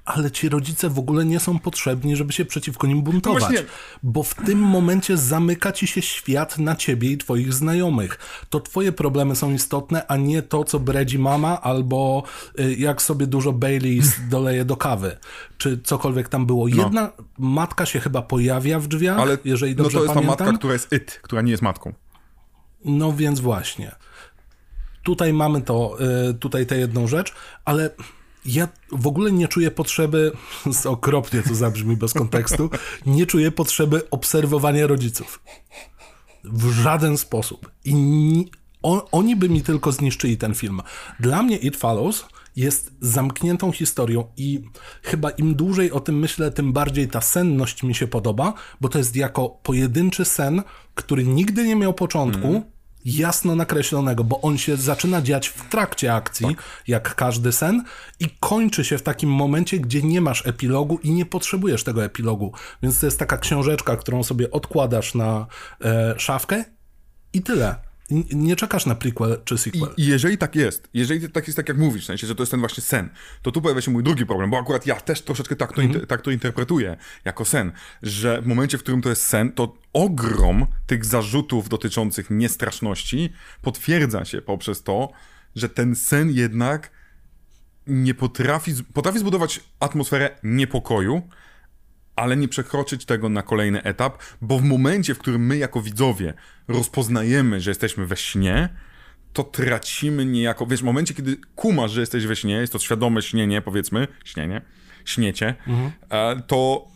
ale ci rodzice w ogóle nie są potrzebni, żeby się przeciwko nim buntować. No bo w tym momencie zamyka ci się świat na ciebie i twoich znajomych. To twoje problemy są istotne, a nie to, co bredzi mama, albo y, jak sobie dużo Baileys doleje do kawy. Czy cokolwiek tam było. No. Jedna no. matka się chyba pojawia w drzwiach, ale, jeżeli dobrze pamiętam. No to jest pamiętam. ta matka, która jest it, która nie jest matką. No więc właśnie. Tutaj mamy to, y, tutaj tę jedną rzecz, ale ja w ogóle nie czuję potrzeby, okropnie to zabrzmi bez kontekstu, nie czuję potrzeby obserwowania rodziców. W żaden sposób. I ni, on, oni by mi tylko zniszczyli ten film. Dla mnie It Follows jest zamkniętą historią i chyba im dłużej o tym myślę, tym bardziej ta senność mi się podoba, bo to jest jako pojedynczy sen, który nigdy nie miał początku, mm jasno nakreślonego, bo on się zaczyna dziać w trakcie akcji, tak. jak każdy sen, i kończy się w takim momencie, gdzie nie masz epilogu i nie potrzebujesz tego epilogu. Więc to jest taka książeczka, którą sobie odkładasz na e, szafkę i tyle. Nie czekasz na prequel czy sequel. I jeżeli tak jest, jeżeli tak jest tak jak mówisz, w sensie, że to jest ten właśnie sen, to tu pojawia się mój drugi problem, bo akurat ja też troszeczkę tak to, mm -hmm. tak to interpretuję jako sen, że w momencie, w którym to jest sen, to ogrom tych zarzutów dotyczących niestraszności potwierdza się poprzez to, że ten sen jednak nie potrafi, potrafi zbudować atmosferę niepokoju, ale nie przekroczyć tego na kolejny etap, bo w momencie, w którym my jako widzowie rozpoznajemy, że jesteśmy we śnie, to tracimy niejako, wiesz, w momencie, kiedy kumasz, że jesteś we śnie, jest to świadome śnienie, powiedzmy, śnienie, śniecie, mhm. E, to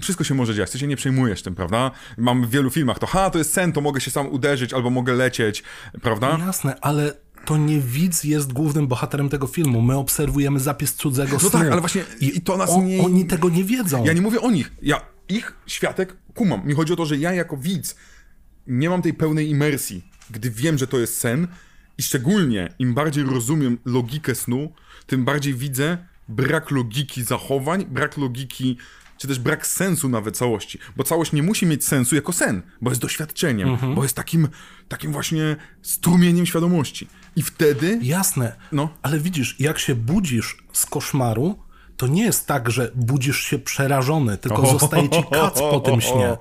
wszystko się może dziać, ty się nie przejmujesz tym, prawda? Mam w wielu filmach to, ha, to jest sen, to mogę się sam uderzyć, albo mogę lecieć, prawda? Jasne, ale to nie widz jest głównym bohaterem tego filmu. My obserwujemy zapis cudzego no snu. No tak, ale właśnie i, i to nas nie... Oni tego nie wiedzą. Ja nie mówię o nich. Ja ich światek kumam. Mi chodzi o to, że ja jako widz nie mam tej pełnej imersji, gdy wiem, że to jest sen i szczególnie im bardziej rozumiem logikę snu, tym bardziej widzę brak logiki zachowań, brak logiki czy też brak sensu nawet całości, bo całość nie musi mieć sensu jako sen, bo jest doświadczeniem, mhm. bo jest takim, takim właśnie strumieniem świadomości. I wtedy... Jasne, no. ale widzisz, jak się budzisz z koszmaru, to nie jest tak, że budzisz się przerażony, tylko oh, zostaje ci kac po tym śnie.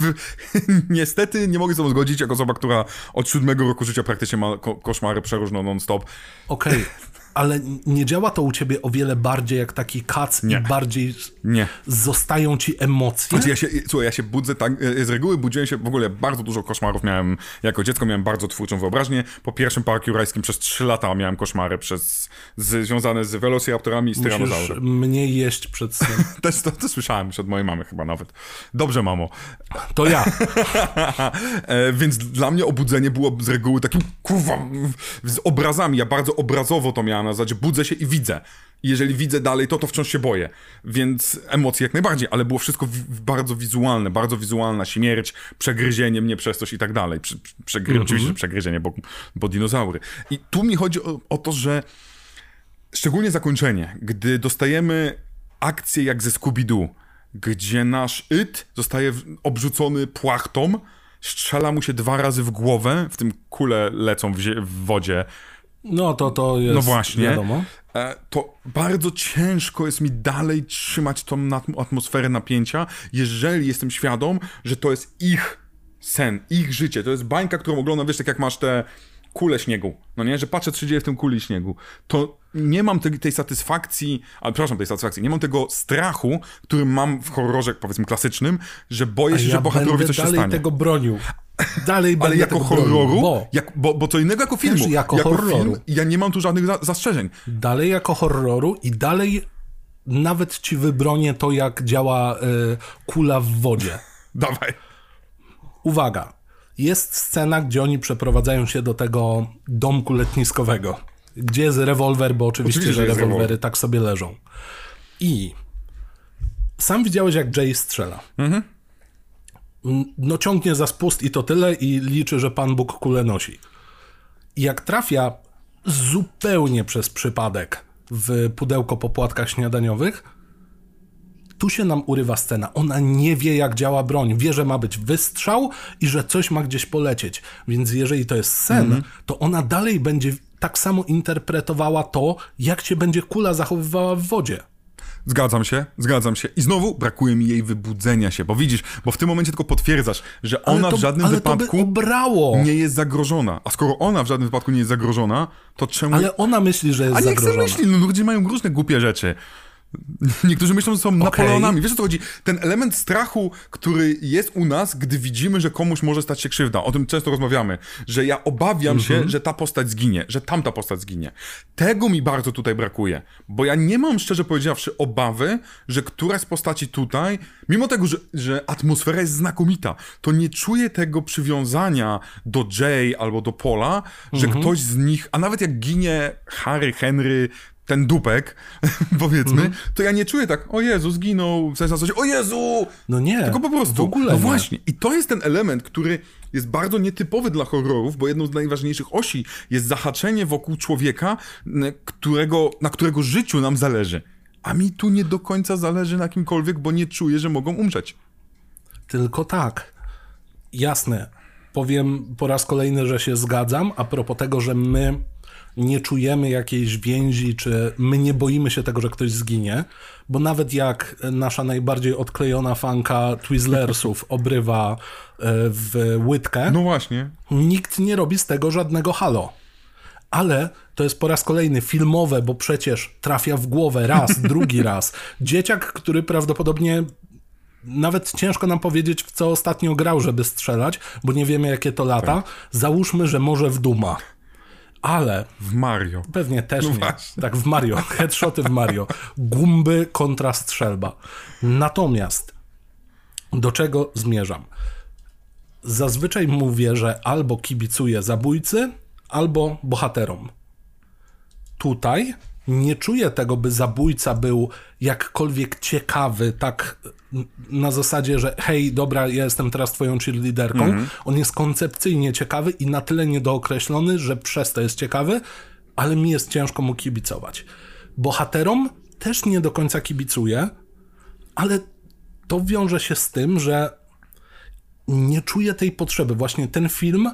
Niestety nie mogę z tym zgodzić, jako osoba, która od siódmego roku życia praktycznie ma ko koszmary przeróżne non-stop. Okej, okay. ale nie działa to u ciebie o wiele bardziej jak taki kac nie. i bardziej nie. zostają ci emocje? Znaczy ja się, słuchaj, ja się budzę tak, e, z reguły budziłem się, w ogóle bardzo dużo koszmarów miałem, jako dziecko miałem bardzo twórczą wyobraźnię. Po pierwszym parku jurajskim przez 3 lata miałem koszmary przez, z, związane z velociraptorami i z tyranozaurem. mniej jeść przed snem. to, to, to, słyszałem już od mojej mamy chyba nawet. Dobrze, mamo. To ja. e, więc dla mnie obudzenie było z reguły takim, kurwa, z obrazami. Ja bardzo obrazowo to miałem na zasadzie budzę się i widzę. I jeżeli widzę dalej to, to wciąż się boję. Więc emocje jak najbardziej, ale było wszystko bardzo wizualne, bardzo wizualna śmierć, przegryzienie mnie przez coś i tak dalej. Prze, przegry -hmm. Oczywiście przegryzienie, bo, bo dinozaury. I tu mi chodzi o, o to, że szczególnie zakończenie, gdy dostajemy akcję jak ze Scooby-Doo, gdzie nasz It zostaje obrzucony płachtą, strzela mu się dwa razy w głowę, w tym kule lecą w, w wodzie, no to to jest no właśnie, wiadomo. E, to bardzo ciężko jest mi dalej trzymać tą atmosferę napięcia, jeżeli jestem świadom, że to jest ich sen, ich życie. To jest bańka, którą oglądam, wiesz, tak jak masz te kulę śniegu, no nie, że patrzę, co się dzieje w tym kuli śniegu, to nie mam tej, tej satysfakcji, ale przepraszam, tej satysfakcji, nie mam tego strachu, który mam w horrorze, powiedzmy, klasycznym, że boję się, ja że bohaterowi coś się stanie. dalej tego bronił. Dalej Ale jako horroru, bo... Jak, bo, bo co innego jako filmu. jako, jako horroru. Film, ja nie mam tu żadnych za, zastrzeżeń. Dalej jako horroru i dalej nawet ci wybronię to, jak działa y, kula w wodzie. Dawaj. Uwaga. Jest scena, gdzie oni przeprowadzają się do tego domku letniskowego. Gdzie jest rewolwer, bo oczywiście, oczywiście że rewolwery rewolwer. tak sobie leżą. I sam widziałeś, jak Jay strzela. Mhm. No ciągnie za spust i to tyle i liczy, że Pan Bóg kulę nosi. I jak trafia zupełnie przez przypadek w pudełko po płatkach śniadaniowych, tu się nam urywa scena. Ona nie wie, jak działa broń. Wie, że ma być wystrzał i że coś ma gdzieś polecieć. Więc jeżeli to jest sen, mm -hmm. to ona dalej będzie tak samo interpretowała to, jak się będzie kula zachowywała w wodzie. Zgadzam się, zgadzam się. I znowu brakuje mi jej wybudzenia się, bo widzisz, bo w tym momencie tylko potwierdzasz, że ona to, w żadnym wypadku nie jest zagrożona. A skoro ona w żadnym wypadku nie jest zagrożona, to czemu... Ale ona myśli, że jest zagrożona. A niech myśli, no ludzie mają różne głupie rzeczy. Niektórzy myślą, że są okay. Napoleonami. Wiesz o co chodzi? Ten element strachu, który jest u nas, gdy widzimy, że komuś może stać się krzywda. O tym często rozmawiamy. Że ja obawiam mm -hmm. się, mhm. że ta postać zginie, że tamta postać zginie. Tego mi bardzo tutaj brakuje. Bo ja nie mam, szczerze powiedziawszy, obawy, że któraś z postaci tutaj, mimo tego, że, że atmosfera jest znakomita, to nie czuję tego przywiązania do Jay albo do Pola, że mm -hmm. ktoś z nich, a nawet jak ginie Harry, Henry, ten dupek, powiedzmy, mm -hmm. to ja nie czuję tak, o Jezu, zginął, w sensie coś, o Jezu! No nie, Tylko po prostu. W ogóle no nie. właśnie. I to jest ten element, który jest bardzo nietypowy dla horrorów, bo jedną z najważniejszych osi jest zahaczenie wokół człowieka, którego, na którego życiu nam zależy. A mi tu nie do końca zależy na kimkolwiek, bo nie czuję, że mogą umrzeć. Tylko tak. Jasne. Powiem po raz kolejny, że się zgadzam, a propos tego, że my nie czujemy jakiejś więzi, czy my nie boimy się tego, że ktoś zginie, bo nawet jak nasza najbardziej odklejona fanka Twizzlersów obrywa e, w łydkę, no właśnie. nikt nie robi z tego żadnego halo. Ale to jest po raz kolejny filmowe, bo przecież trafia w głowę raz, drugi raz. Dzieciak, który prawdopodobnie nawet ciężko nam powiedzieć, w co ostatnio grał, żeby strzelać, bo nie wiemy, jakie to lata. Tak. Załóżmy, że może w Duma ale... W Mario. Pewnie też no nie. Właśnie. Tak, w Mario. Headshoty w Mario. Gumby kontra strzelba. Natomiast do czego zmierzam? Zazwyczaj mówię, że albo kibicuję zabójcy, albo bohaterom. Tutaj nie czuję tego, by zabójca był jakkolwiek ciekawy, tak na zasadzie, że hej, dobra, ja jestem teraz twoją cheerleaderką. -hmm. On jest koncepcyjnie ciekawy i na tyle niedookreślony, że przez to jest ciekawy, ale mi jest ciężko mu kibicować. Bohaterom też nie do końca kibicuję, ale to wiąże się z tym, że nie czuję tej potrzeby. Właśnie ten film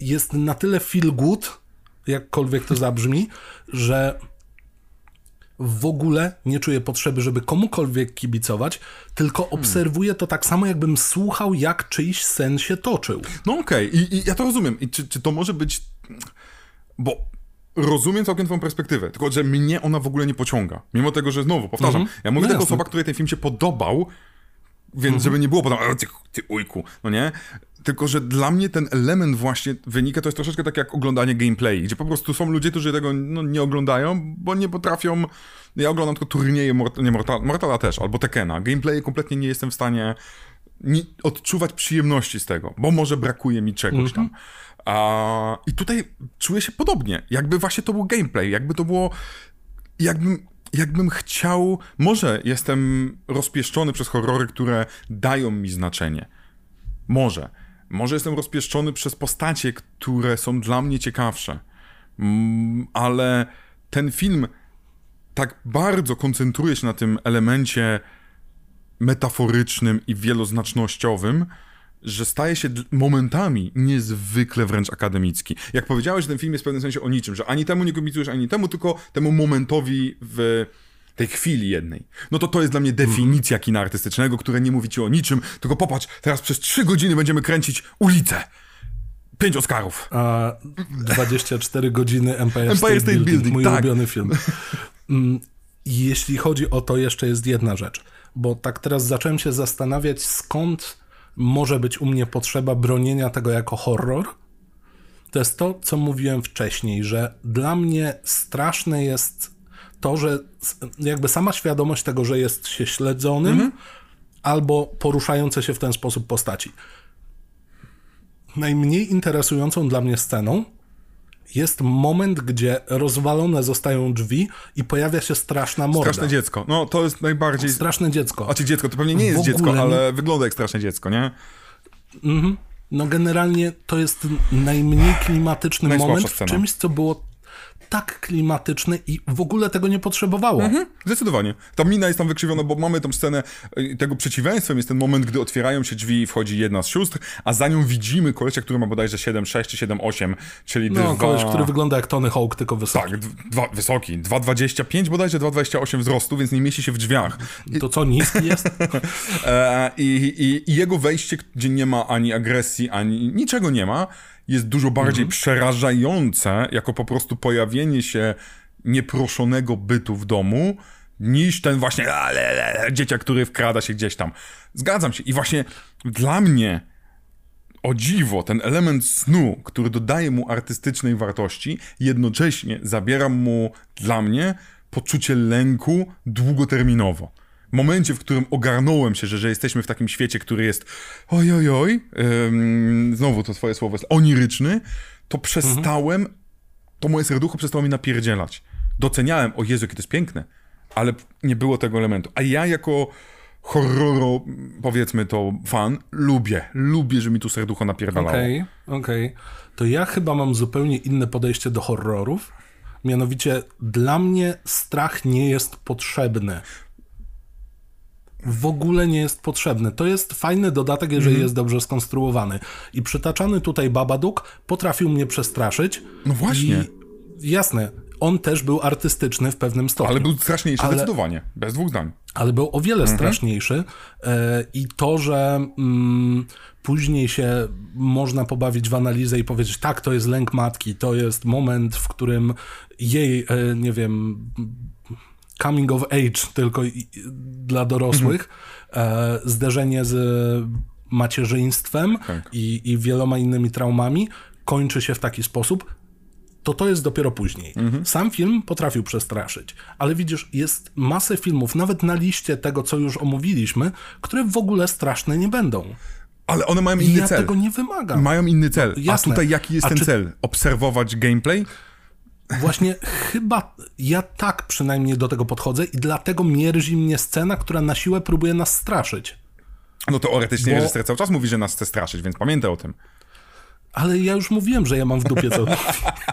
jest na tyle feel good, jakkolwiek to zabrzmi, że w ogóle nie czuję potrzeby, żeby komukolwiek kibicować, tylko hmm. obserwuję to tak samo, jakbym słuchał, jak czyjś sen się toczył. No okej, okay. I, I, ja to rozumiem. I czy, czy to może być... Bo rozumiem całkiem twoją perspektywę, tylko że mnie ona w ogóle nie pociąga. Mimo tego, że znowu, powtarzam, mhm. ja mówię no jako osoba, której ten film się podobał, więc mhm. żeby nie było potem, ty, ty ujku, no nie? Tylko, że dla mnie ten element właśnie wynika, to jest troszeczkę tak jak oglądanie gameplay, gdzie po prostu są ludzie, którzy tego no, nie oglądają, bo nie potrafią... Ja oglądam tylko turnieje, Mort nie Mortala, Mortala też, albo Tekena. Gameplay kompletnie nie jestem w stanie nie, odczuwać przyjemności z tego, bo może brakuje mi czegoś -hmm. tam. A, I tutaj czuję się podobnie. Jakby właśnie to był gameplay, jakby to było... Jakbym jakbym chciał. Może jestem rozpieszczony przez horrory, które dają mi znaczenie. Może. Może jestem rozpieszczony przez postacie, które są dla mnie ciekawsze. Mm, ale ten film tak bardzo koncentruje się na tym elemencie metaforycznym i wieloznacznościowym, że staje się momentami niezwykle wręcz akademicki. Jak powiedziałeś, ten film jest w pewnym sensie o niczym, że ani temu nie kibicujesz, ani temu, tylko temu momentowi w tej chwili jednej. No to to jest dla mnie definicja kina artystycznego, które nie mówi ci o niczym, tylko popatrz, teraz przez trzy godziny będziemy kręcić ulicę. Pięć Oscarów. A 24 godziny Empire, Empire State, State, Building, Building mój tak. ulubiony film. Mm, jeśli chodzi o to, jeszcze jest jedna rzecz, bo tak teraz zacząłem się zastanawiać, skąd może być u mnie potrzeba bronienia tego jako horror. To jest to, co mówiłem wcześniej, że dla mnie straszne jest to, że jakby sama świadomość tego, że jest się śledzonym, mm -hmm. albo poruszające się w ten sposób postaci. Najmniej interesującą dla mnie sceną jest moment, gdzie rozwalone zostają drzwi i pojawia się straszna morda. Straszne dziecko. No, to jest najbardziej... Straszne dziecko. Znaczy dziecko, to pewnie nie jest dziecko, ale wygląda jak straszne dziecko, nie? Mhm. No generalnie to jest najmniej klimatyczny moment w czymś, co było tak klimatyczny i w ogóle tego nie potrzebowało. Mhm, zdecydowanie. Ta mina jest tam wykrzywiona, bo mamy tą scenę, y, tego przeciwieństwem jest ten moment, gdy otwierają się drzwi i wchodzi jedna z sióstr, a za nią widzimy kolesia, który ma bodajże 7,6 czy 7,8, czyli no, dwa... koleś, który wygląda jak Tony Hawk, tylko wysoki. Tak, dwa, wysoki. 2,25 bodajże 2,28 wzrostu, więc nie mieści się w drzwiach. To co, niski jest? e, i, i, I jego wejście, gdzie nie ma ani agresji, ani niczego nie ma, jest dużo bardziej mhm. przerażające, jako po prostu pojawienie się nieproszonego bytu w domu, niż ten właśnie dzieciak, który wkrada się gdzieś tam. Zgadzam się. I właśnie dla mnie, o dziwo, ten element snu, który dodaje mu artystycznej wartości, jednocześnie zabiera mu dla mnie poczucie lęku długoterminowo momencie, w którym ogarnąłem się, że, że jesteśmy w takim świecie, który jest oj, oj, oj, ym, znowu to twoje słowo jest oniryczny, to przestałem, mhm. to moje serducho przestało mi napierdzielać. Doceniałem, o Jezu, jakie to jest piękne, ale nie było tego elementu. A ja jako horroru, powiedzmy to, fan, lubię. Lubię, że mi tu serducho napierdalało. Okej, okay, okej. Okay. To ja chyba mam zupełnie inne podejście do horrorów. Mianowicie, dla mnie strach nie jest potrzebny w ogóle nie jest potrzebny. To jest fajny dodatek, jeżeli mm. jest dobrze skonstruowany. I przytaczany tutaj Babadook potrafił mnie przestraszyć. No właśnie. I jasne, on też był artystyczny w pewnym stopniu. Ale był straszniejszy ale, zdecydowanie, bez dwóch zdań. Ale był o wiele mhm. straszniejszy e, i to, że mm, później się można pobawić w analizę i powiedzieć, tak, to jest lęk matki, to jest moment, w którym jej, e, nie wiem, coming of age tylko dla dorosłych, mhm. zderzenie z macierzyństwem tak. i, i wieloma innymi traumami kończy się w taki sposób, to to jest dopiero później. Mhm. Sam film potrafił przestraszyć, ale widzisz, jest masę filmów, nawet na liście tego, co już omówiliśmy, które w ogóle straszne nie będą. Ale one mają inny ja cel. Ja tego nie wymagam. Mają inny cel. No, A tutaj jaki jest A ten czy... cel? Obserwować gameplay? Właśnie chyba ja tak przynajmniej do tego podchodzę i dlatego mierzi mnie scena, która na siłę próbuje nas straszyć. No teoretycznie Bo... reżyser cały czas mówi, że nas chce straszyć, więc pamiętaj o tym. Ale ja już mówiłem, że ja mam w dupie co.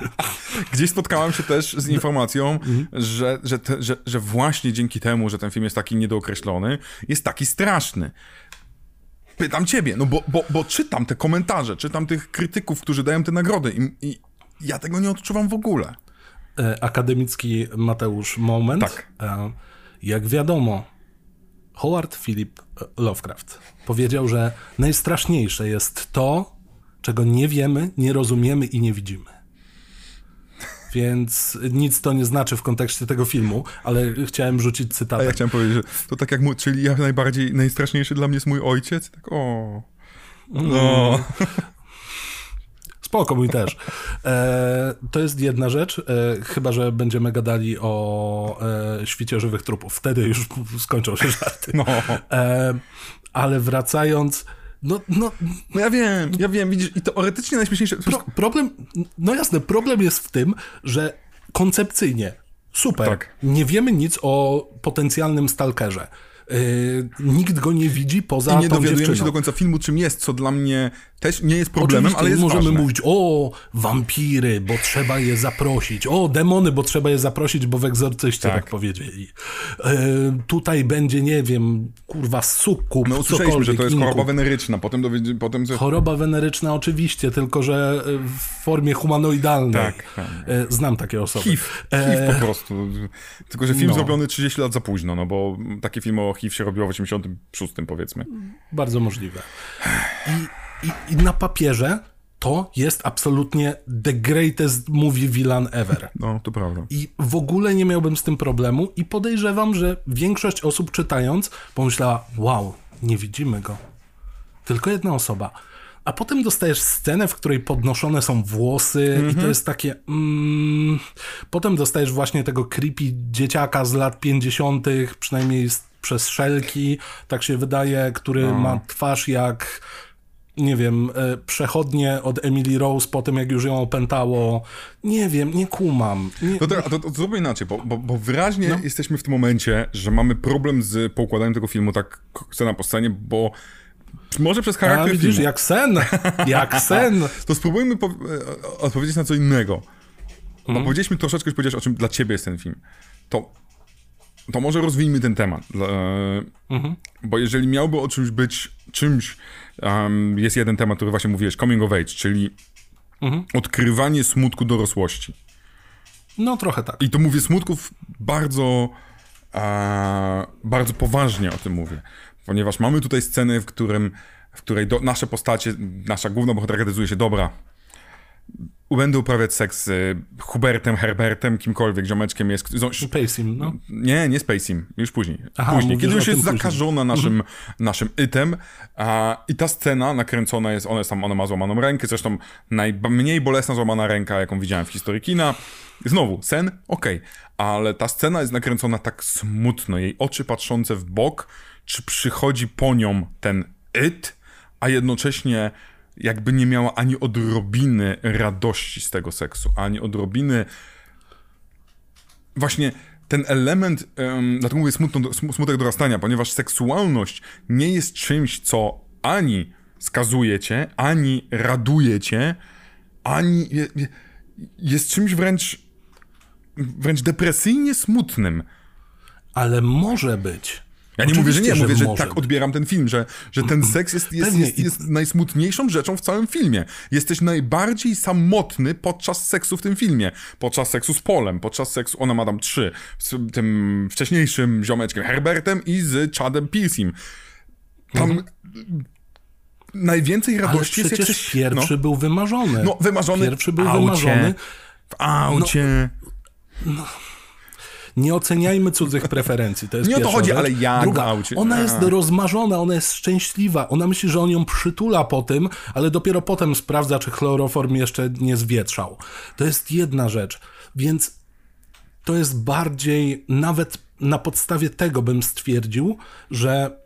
Gdzieś spotkałem się też z informacją, mhm. że, że, te, że, że właśnie dzięki temu, że ten film jest taki niedookreślony, jest taki straszny. Pytam ciebie, no bo, bo, bo czytam te komentarze, czytam tych krytyków, którzy dają te nagrody i, i ja tego nie odczuwam w ogóle. E, akademicki Mateusz Moment. Tak. E, jak wiadomo, Howard Philip Lovecraft powiedział, że najstraszniejsze jest to, czego nie wiemy, nie rozumiemy i nie widzimy. Więc nic to nie znaczy w kontekście tego filmu, ale chciałem rzucić cytat. A ja chciałem powiedzieć, że to tak jak, mu, czyli ja najbardziej, najstraszniejszy dla mnie jest mój ojciec. Tak, o. No. Spoko, mój też. E, to jest jedna rzecz, e, chyba, że będziemy gadali o e, świcie żywych trupów. Wtedy już skończą się żarty. No. E, ale wracając... No, no, no ja wiem, ja wiem, widzisz, i teoretycznie najśmieszniejsze... Pro, problem, no jasne, problem jest w tym, że koncepcyjnie super, tak. nie wiemy nic o potencjalnym stalkerze. Yy, nikt go nie widzi poza I nie dowiadujemy dziewczyną. się do końca filmu, czym jest, co dla mnie też nie jest problemem, Oczywiście, ale jest możemy ważne. mówić, o, wampiry, bo trzeba je zaprosić, o, demony, bo trzeba je zaprosić, bo w egzorcyście tak, tak powiedzieli. E, tutaj będzie, nie wiem, kurwa, sukkup, No usłyszeliśmy, że to jest choroba weneryczna, potem... Dowiedz, potem że... Choroba weneryczna oczywiście, tylko że w formie humanoidalnej. Tak, tak. E, znam takie osoby. HIV, HIV po prostu. Tylko, że film no. zrobiony 30 lat za późno, no bo takie filmy o HIV się robiło w 86 powiedzmy. Bardzo możliwe. I i, I, na papierze to jest absolutnie the greatest movie villain ever. No, to prawda. I w ogóle nie miałbym z tym problemu i podejrzewam, że większość osób czytając pomyślała, wow, nie widzimy go. Tylko jedna osoba. A potem dostajesz scenę, w której podnoszone są włosy mm -hmm. i to mhm. jest takie... Mm... Potem dostajesz właśnie tego creepy dzieciaka z lat 50., przynajmniej przez szelki, tak się wydaje, który no. ma twarz jak nie wiem, e, przechodnie od Emily Rose po tym, jak już ją opętało. Nie wiem, nie kumam. Nie... To, to, to, to zróbmy inaczej, bo, bo, bo wyraźnie no. jesteśmy w tym momencie, że mamy problem z poukładaniem tego filmu tak scena po scenie, bo może przez charakter A, widzisz, filmu. jak sen, jak sen. to spróbujmy e, odpowiedzieć na co innego. Mm. Bo mhm. powiedzieliśmy troszeczkę, już powiedziałeś, o czym dla ciebie jest ten film. To, to może rozwijmy ten temat. Mm-hmm. Bo jeżeli miałby o czymś być czymś, um, jest jeden temat, który właśnie mówiłeś, coming of age, czyli mhm. odkrywanie smutku dorosłości. No trochę tak. I to mówię smutków bardzo, a, bardzo poważnie o tym mówię, ponieważ mamy tutaj scenę, w, którym, w której do, nasze postacie, nasza główna bohaterka decyduje się, dobra, będę uprawiać seks z Hubertem, Herbertem, kimkolwiek, ziomeczkiem jest... Spacim, no. Nie, nie Spacim, już później. Aha, później, kiedy już jest zakażona naszym, mhm. naszym item a, i ta scena nakręcona jest, ona, jest tam, ona ma złamaną rękę, zresztą najmniej bolesna złamana ręka, jaką widziałem w historii kina. Znowu, sen, okej, okay. ale ta scena jest nakręcona tak smutno, jej oczy patrzące w bok, czy przychodzi po nią ten it, a jednocześnie jakby nie miała ani odrobiny radości z tego seksu, ani odrobiny właśnie ten element, um, dlatego mówię smutno, smutek dorastania, ponieważ seksualność nie jest czymś, co ani skazuje cię, ani raduje cię, ani je, je, jest czymś wręcz wręcz depresyjnie smutnym. Ale może być. Ja nie mówię, że nie, mówię, że, że tak odbieram ten film, że, że ten seks jest, jest, jest, jest, najsmutniejszą rzeczą w całym filmie. Jesteś najbardziej samotny podczas seksu w tym filmie. Podczas seksu z Polem, podczas seksu, ona ma tam trzy, z tym wcześniejszym ziomeczkiem Herbertem i z Chadem Piercim. Tam mhm. najwięcej radości Ale jest coś, pierwszy no. był wymarzony. No, wymarzony Pierwszy był aucie, wymarzony. W aucie. No, no nie oceniajmy cudzych preferencji. To jest nie o to chodzi, rzecz. ale ja Druga, ona jest rozmarzona, ona jest szczęśliwa. Ona myśli, że on ją przytula po tym, ale dopiero potem sprawdza, czy chloroform jeszcze nie zwietrzał. To jest jedna rzecz. Więc to jest bardziej, nawet na podstawie tego bym stwierdził, że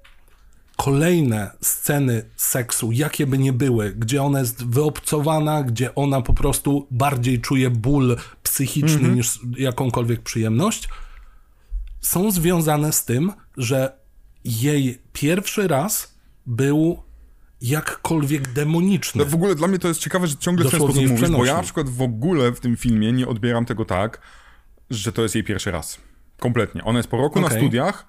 kolejne sceny seksu, jakie by nie były, gdzie ona jest wyobcowana, gdzie ona po prostu bardziej czuje ból psychiczny mm -hmm. niż jakąkolwiek przyjemność, są związane z tym, że jej pierwszy raz był jakkolwiek demoniczny. No w ogóle dla mnie to jest ciekawe, że ciągle w ten sposób mówisz, bo ja na przykład w ogóle w tym filmie nie odbieram tego tak, że to jest jej pierwszy raz. Kompletnie. Ona jest po roku okay. na studiach,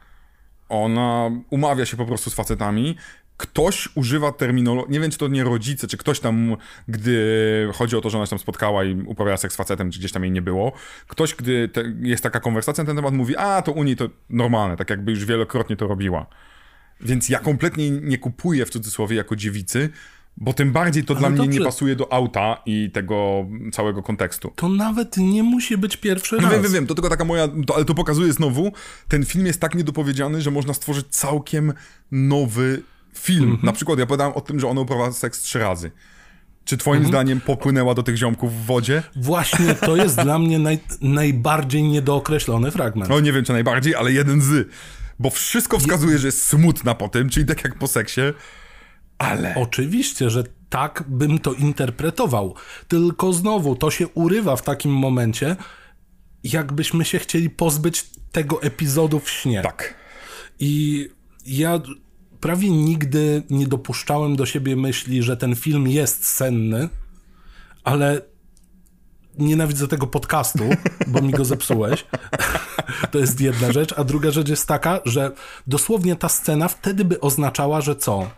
ona umawia się po prostu z facetami. Ktoś używa terminologii, nie wiem czy to nie rodzice, czy ktoś tam, gdy chodzi o to, że ona się tam spotkała i uprawiała seks z facetem, czy gdzieś tam jej nie było. Ktoś, gdy te, jest taka konwersacja na ten temat, mówi, a to u niej to normalne, tak jakby już wielokrotnie to robiła. Więc ja kompletnie nie kupuję w cudzysłowie jako dziewicy, bo tym bardziej to ale dla dobrze. mnie nie pasuje do auta i tego całego kontekstu. To nawet nie musi być pierwszy no raz. Wiem, wiem, wiem, to tylko taka moja, to, ale to pokazuje znowu, ten film jest tak niedopowiedziany, że można stworzyć całkiem nowy film. Mm -hmm. Na przykład ja podałem o tym, że ona uprawiała seks trzy razy. Czy twoim mm -hmm. zdaniem popłynęła do tych ziomków w wodzie? Właśnie, to jest dla mnie naj, najbardziej niedookreślony fragment. No nie wiem, czy najbardziej, ale jeden z. Bo wszystko wskazuje, że jest smutna po tym, czyli tak jak po seksie. Ale. Oczywiście, że tak bym to interpretował. Tylko znowu to się urywa w takim momencie, jakbyśmy się chcieli pozbyć tego epizodu w śnie. Tak. I ja prawie nigdy nie dopuszczałem do siebie myśli, że ten film jest senny, ale nienawidzę tego podcastu, bo mi go zepsułeś. to jest jedna rzecz. A druga rzecz jest taka, że dosłownie ta scena wtedy by oznaczała, że co?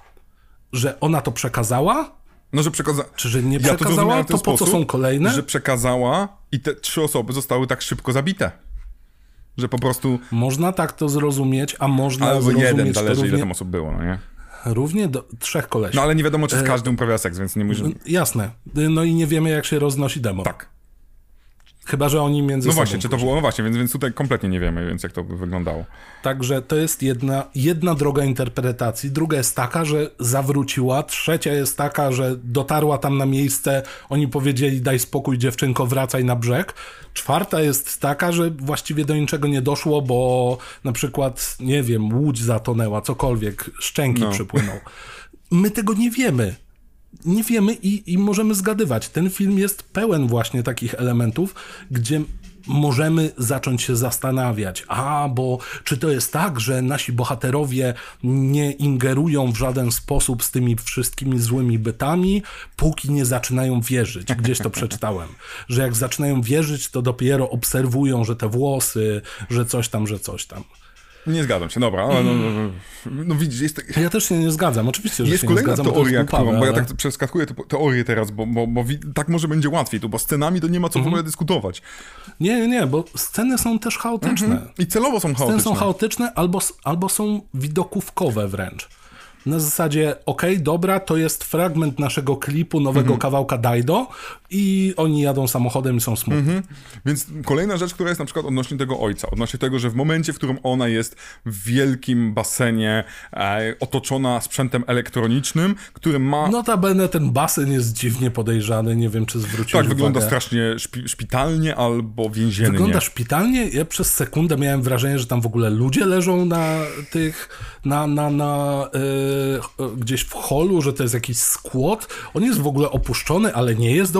że ona to przekazała? No, że przekazała. Czy że nie przekazała? Ja to, to po co są kolejne? Że przekazała i te trzy osoby zostały tak szybko zabite. Że po prostu. Można tak to zrozumieć, a można Albo zrozumieć jeden, zależy równie... ile tam osób było, no nie? Równie do, trzech kolesi. No ale nie wiadomo, czy z każdym uprawia seks, więc nie musimy... Jasne. No i nie wiemy, jak się roznosi demon. Tak. Chyba, że oni między no sobą. No właśnie, czy to było, no właśnie, więc, więc tutaj kompletnie nie wiemy, więc jak to by wyglądało. Także to jest jedna, jedna droga interpretacji. Druga jest taka, że zawróciła. Trzecia jest taka, że dotarła tam na miejsce, oni powiedzieli daj spokój dziewczynko, wracaj na brzeg. Czwarta jest taka, że właściwie do niczego nie doszło, bo na przykład, nie wiem, łódź zatonęła, cokolwiek, szczęki no. przypłynął. My tego nie wiemy nie wiemy i, i możemy zgadywać. Ten film jest pełen właśnie takich elementów, gdzie możemy zacząć się zastanawiać, a bo czy to jest tak, że nasi bohaterowie nie ingerują w żaden sposób z tymi wszystkimi złymi bytami, póki nie zaczynają wierzyć. Gdzieś to przeczytałem, że jak zaczynają wierzyć, to dopiero obserwują, że te włosy, że coś tam, że coś tam. Nie zgadzam się, dobra, no, no, no, no widzisz, jest... Tak- ja też się nie zgadzam, oczywiście, że jest się kolejna nie zgadzam, teoria, którą, bo ja ale... tak przeskakuję teorię teraz, bo, bo, bo tak może będzie łatwiej tu, bo scenami to nie ma co w ogóle dyskutować. Nie, nie, nie, bo sceny są też chaotyczne. Mhm. I celowo są chaotyczne. Sceny są chaotyczne albo, albo są widokówkowe wręcz na zasadzie, okej, okay, dobra, to jest fragment naszego klipu, nowego mhm. kawałka Daido i oni jadą samochodem i są smutni. Mhm. Więc kolejna rzecz, która jest na przykład odnośnie tego ojca, odnośnie tego, że w momencie, w którym ona jest w wielkim basenie e, otoczona sprzętem elektronicznym, który ma... Notabene ten basen jest dziwnie podejrzany, nie wiem, czy zwróciłeś Tak, wygląda strasznie szpi szpitalnie albo więziennie. Wygląda szpitalnie, ja przez sekundę miałem wrażenie, że tam w ogóle ludzie leżą na tych, na, na, na yy E, gdzieś w holu, że to jest jakiś skład. On jest w ogóle opuszczony, ale nie jest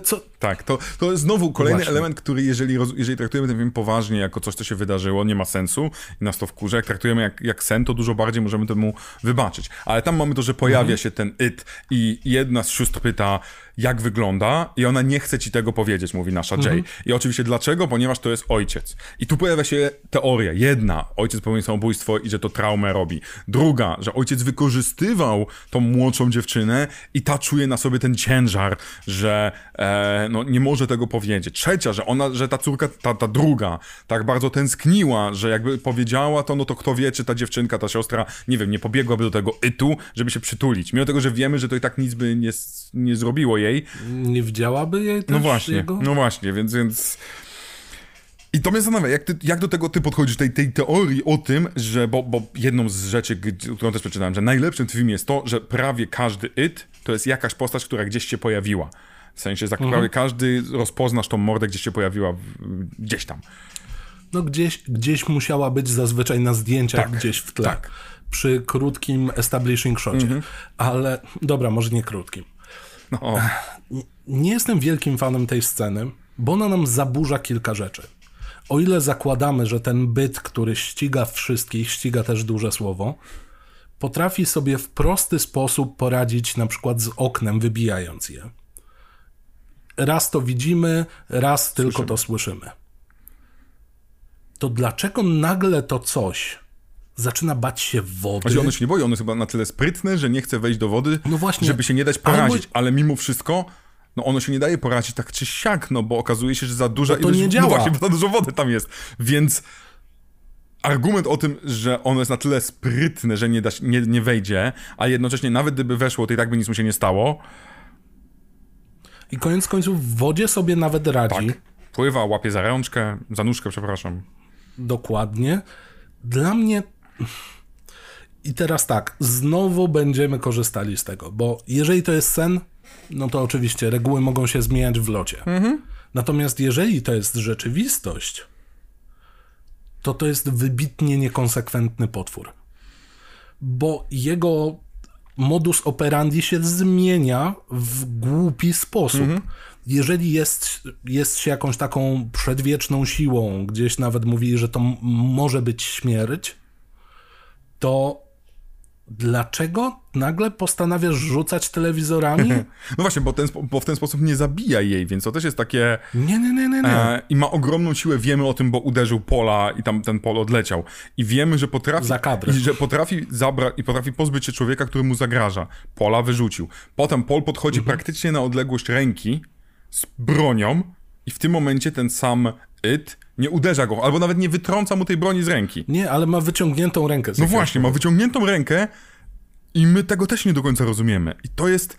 Co? Tak, to, to jest znowu kolejny Właśnie. element, który jeżeli, jeżeli traktujemy ten film poważnie, jako coś, co się wydarzyło, nie ma sensu i nas to wkurza. Jak traktujemy jak, jak sen, to dużo bardziej możemy temu wybaczyć. Ale tam mamy to, że pojawia mhm. się ten it i jedna z sióstr pyta, jak wygląda i ona nie chce ci tego powiedzieć, mówi nasza Jay. Mhm. I oczywiście dlaczego? Ponieważ to jest ojciec. I tu pojawia się teoria. Jedna, ojciec popełnił samobójstwo i że to traumę robi. Druga, że ojciec wykorzystywał tą młodszą dziewczynę i ta czuje na sobie ten ciężar, że e, no, nie może tego powiedzieć. Trzecia, że ona, że ta córka, ta, ta druga, tak bardzo tęskniła, że jakby powiedziała to, no to kto wie, czy ta dziewczynka, ta siostra, nie wiem, nie pobiegłaby do tego itu, żeby się przytulić. Mimo tego, że wiemy, że to i tak nic by nie, nie zrobiło jej. Nie widziałaby jej też No właśnie, jego? no właśnie, więc... więc... I to mnie zastanawia, jak, ty, jak do tego ty podchodzisz, tej, tej teorii o tym, że, bo, bo jedną z rzeczy, którą też przeczytałem, że najlepszym w filmie jest to, że prawie każdy it to jest jakaś postać, która gdzieś się pojawiła. W sensie, że mhm. prawie każdy rozpoznasz tą mordę, gdzieś się pojawiła, gdzieś tam. No gdzieś, gdzieś musiała być zazwyczaj na zdjęciach, tak, gdzieś w tle. Tak. Przy krótkim establishing shocie. Mhm. Ale, dobra, może nie krótkim. No. Nie jestem wielkim fanem tej sceny, bo ona nam zaburza kilka rzeczy. O ile zakładamy, że ten byt, który ściga wszystkich, ściga też duże słowo, potrafi sobie w prosty sposób poradzić na przykład z oknem, wybijając je. Raz to widzimy, raz słyszymy. tylko to słyszymy. To dlaczego nagle to coś zaczyna bać się wody. Znaczy ono się nie boi, ono jest chyba na tyle sprytne, że nie chce wejść do wody, no właśnie, żeby się nie dać porazić, Albo... ale mimo wszystko no ono się nie daje porazić tak czy siak, no bo okazuje się, że za duża no to ilość... Nie działa. No właśnie, bo za dużo wody tam jest, więc argument o tym, że ono jest na tyle sprytne, że nie, da, nie, nie wejdzie, a jednocześnie nawet gdyby weszło, to i tak by nic mu się nie stało. I koniec końców w wodzie sobie nawet radzi. Tak. Pływa, łapie za rączkę, za nóżkę, przepraszam. Dokładnie. Dla mnie i teraz tak, znowu będziemy korzystali z tego, bo jeżeli to jest sen, no to oczywiście reguły mogą się zmieniać w locie. Mhm. Natomiast jeżeli to jest rzeczywistość, to to jest wybitnie niekonsekwentny potwór. Bo jego modus operandi się zmienia w głupi sposób. Mhm. Jeżeli jest, jest się jakąś taką przedwieczną siłą, gdzieś nawet mówili, że to może być śmierć, to dlaczego nagle postanawiasz rzucać telewizorami? No właśnie, bo, ten, bo w ten sposób nie zabija jej, więc to też jest takie... Nie, nie, nie, nie. nie. E, I ma ogromną siłę, wiemy o tym, bo uderzył Pola i tam ten Pol odleciał. I wiemy, że potrafi... Za I, że potrafi zabrać i potrafi pozbyć się człowieka, który mu zagraża. Pola wyrzucił. Potem Pol podchodzi mhm. praktycznie na odległość ręki z bronią i w tym momencie ten sam It nie uderza go, albo nawet nie wytrąca mu tej broni z ręki. Nie, ale ma wyciągniętą rękę. No właśnie, ma wyciągniętą rękę I my tego też nie do końca rozumiemy. I to jest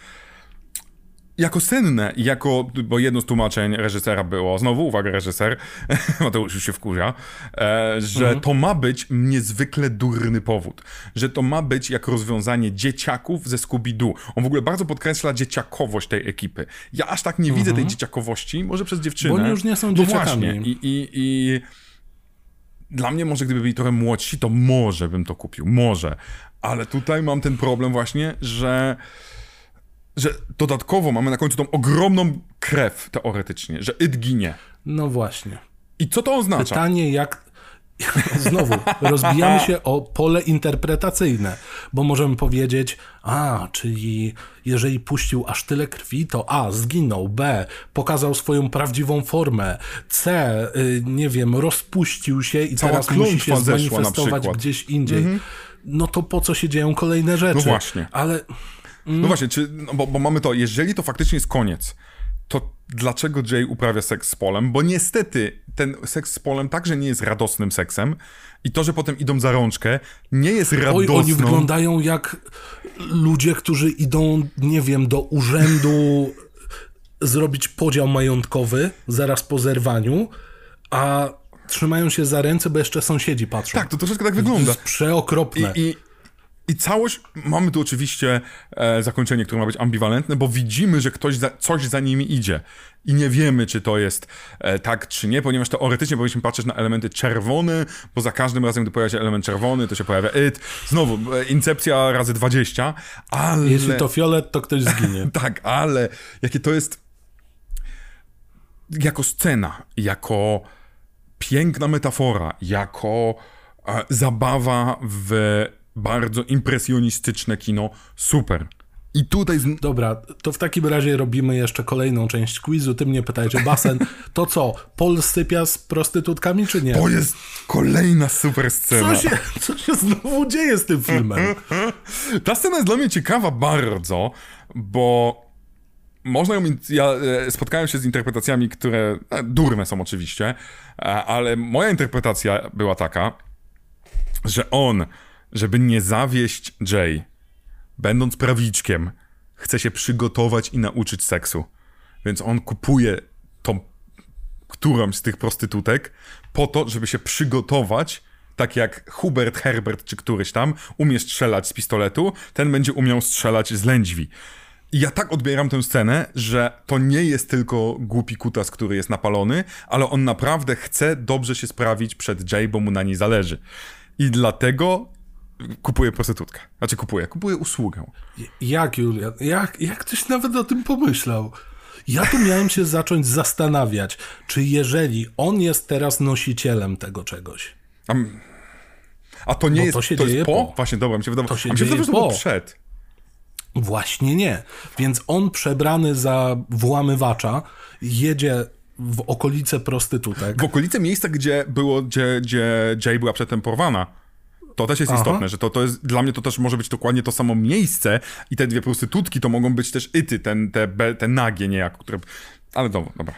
jako senne, jako, bo jedno z tłumaczeń reżysera było, znowu uwaga reżyser, Mateusz już się wkurza, e, że mhm. to ma być niezwykle durny powód, że to ma być jak rozwiązanie dzieciaków ze Scooby-Doo. On w ogóle bardzo podkreśla dzieciakowość tej ekipy. Ja aż tak nie mhm. widzę tej dzieciakowości, może przez dziewczynę. Bo oni już nie są dzieciakami. No właśnie. I, i, i dla mnie może gdyby byli trochę młodsi, to może bym to kupił, może. Ale tutaj mam ten problem właśnie, że że dodatkowo mamy na końcu tą ogromną krew teoretycznie, że It ginie. No właśnie. I co to oznacza? Pytanie, jak. Znowu, rozbijamy się o pole interpretacyjne, bo możemy powiedzieć, a, czyli jeżeli puścił aż tyle krwi, to A, zginął, B, pokazał swoją prawdziwą formę, C, y, nie wiem, rozpuścił się i Cała teraz musi się zmanifestować gdzieś indziej. Mhm. No to po co się dzieją kolejne rzeczy? No właśnie. Ale no właśnie, czy, no bo, bo mamy to, jeżeli to faktycznie jest koniec, to dlaczego Jay uprawia seks z Polem? Bo niestety ten seks z Polem także nie jest radosnym seksem i to, że potem idą za rączkę, nie jest radosną... Oj, oni wyglądają jak ludzie, którzy idą, nie wiem, do urzędu zrobić podział majątkowy zaraz po zerwaniu, a trzymają się za ręce, bo jeszcze sąsiedzi patrzą. Tak, to troszeczkę tak wygląda. To jest przeokropne. I, i i całość, mamy tu oczywiście e, zakończenie, które ma być ambiwalentne, bo widzimy, że ktoś za, coś za nimi idzie. I nie wiemy, czy to jest e, tak, czy nie, ponieważ teoretycznie powinniśmy patrzeć na elementy czerwone, bo za każdym razem, gdy pojawia się element czerwony, to się pojawia it. Znowu, e, incepcja razy 20, ale... Jeśli to fiolet, to ktoś zginie. tak, ale jakie to jest jako scena, jako piękna metafora, jako e, zabawa w bardzo impresjonistyczne kino, super. I tutaj... Z... Dobra, to w takim razie robimy jeszcze kolejną część quizu. Ty mnie pytajcie, basen, to co, Pol sypia z prostytutkami, czy nie? To jest kolejna super scena. Co się, co się znowu dzieje z tym filmem? Ta scena jest dla mnie ciekawa bardzo, bo można ją... Ja e, spotkałem się z interpretacjami, które e, durne są oczywiście, e, ale moja interpretacja była taka, że on żeby nie zawieść Jay, będąc prawiczkiem, chce się przygotować i nauczyć seksu. Więc on kupuje tą którąś z tych prostytutek po to, żeby się przygotować tak jak Hubert Herbert czy któryś tam umie strzelać z pistoletu, ten będzie umiał strzelać z lędźwi. I ja tak odbieram tę scenę, że to nie jest tylko głupi kutas, który jest napalony, ale on naprawdę chce dobrze się sprawić przed Jay, bo mu na niej zależy. I dlatego Kupuję prostytutkę. Znaczy kupuję, kupuję usługę. Jak, Julian? Jak, jak ktoś nawet o tym pomyślał? Ja tu miałem się zacząć zastanawiać, czy jeżeli on jest teraz nosicielem tego czegoś. A, a to nie jest, to się to dzieje jest po? po? Właśnie, dobra, mi się wydawało, to się, dzieje wydawało, po. przed. Właśnie nie. Więc on przebrany za włamywacza jedzie w okolice prostytutek. W okolice miejsca, gdzie było, gdzie, gdzie Jay była przedtem porwana. To też jest Aha. istotne, że to, to jest, dla mnie to też może być dokładnie to samo miejsce i te dwie prostytutki to mogą być też ity, ten, te, te nagie niejako, które... Ale dobra, dobra.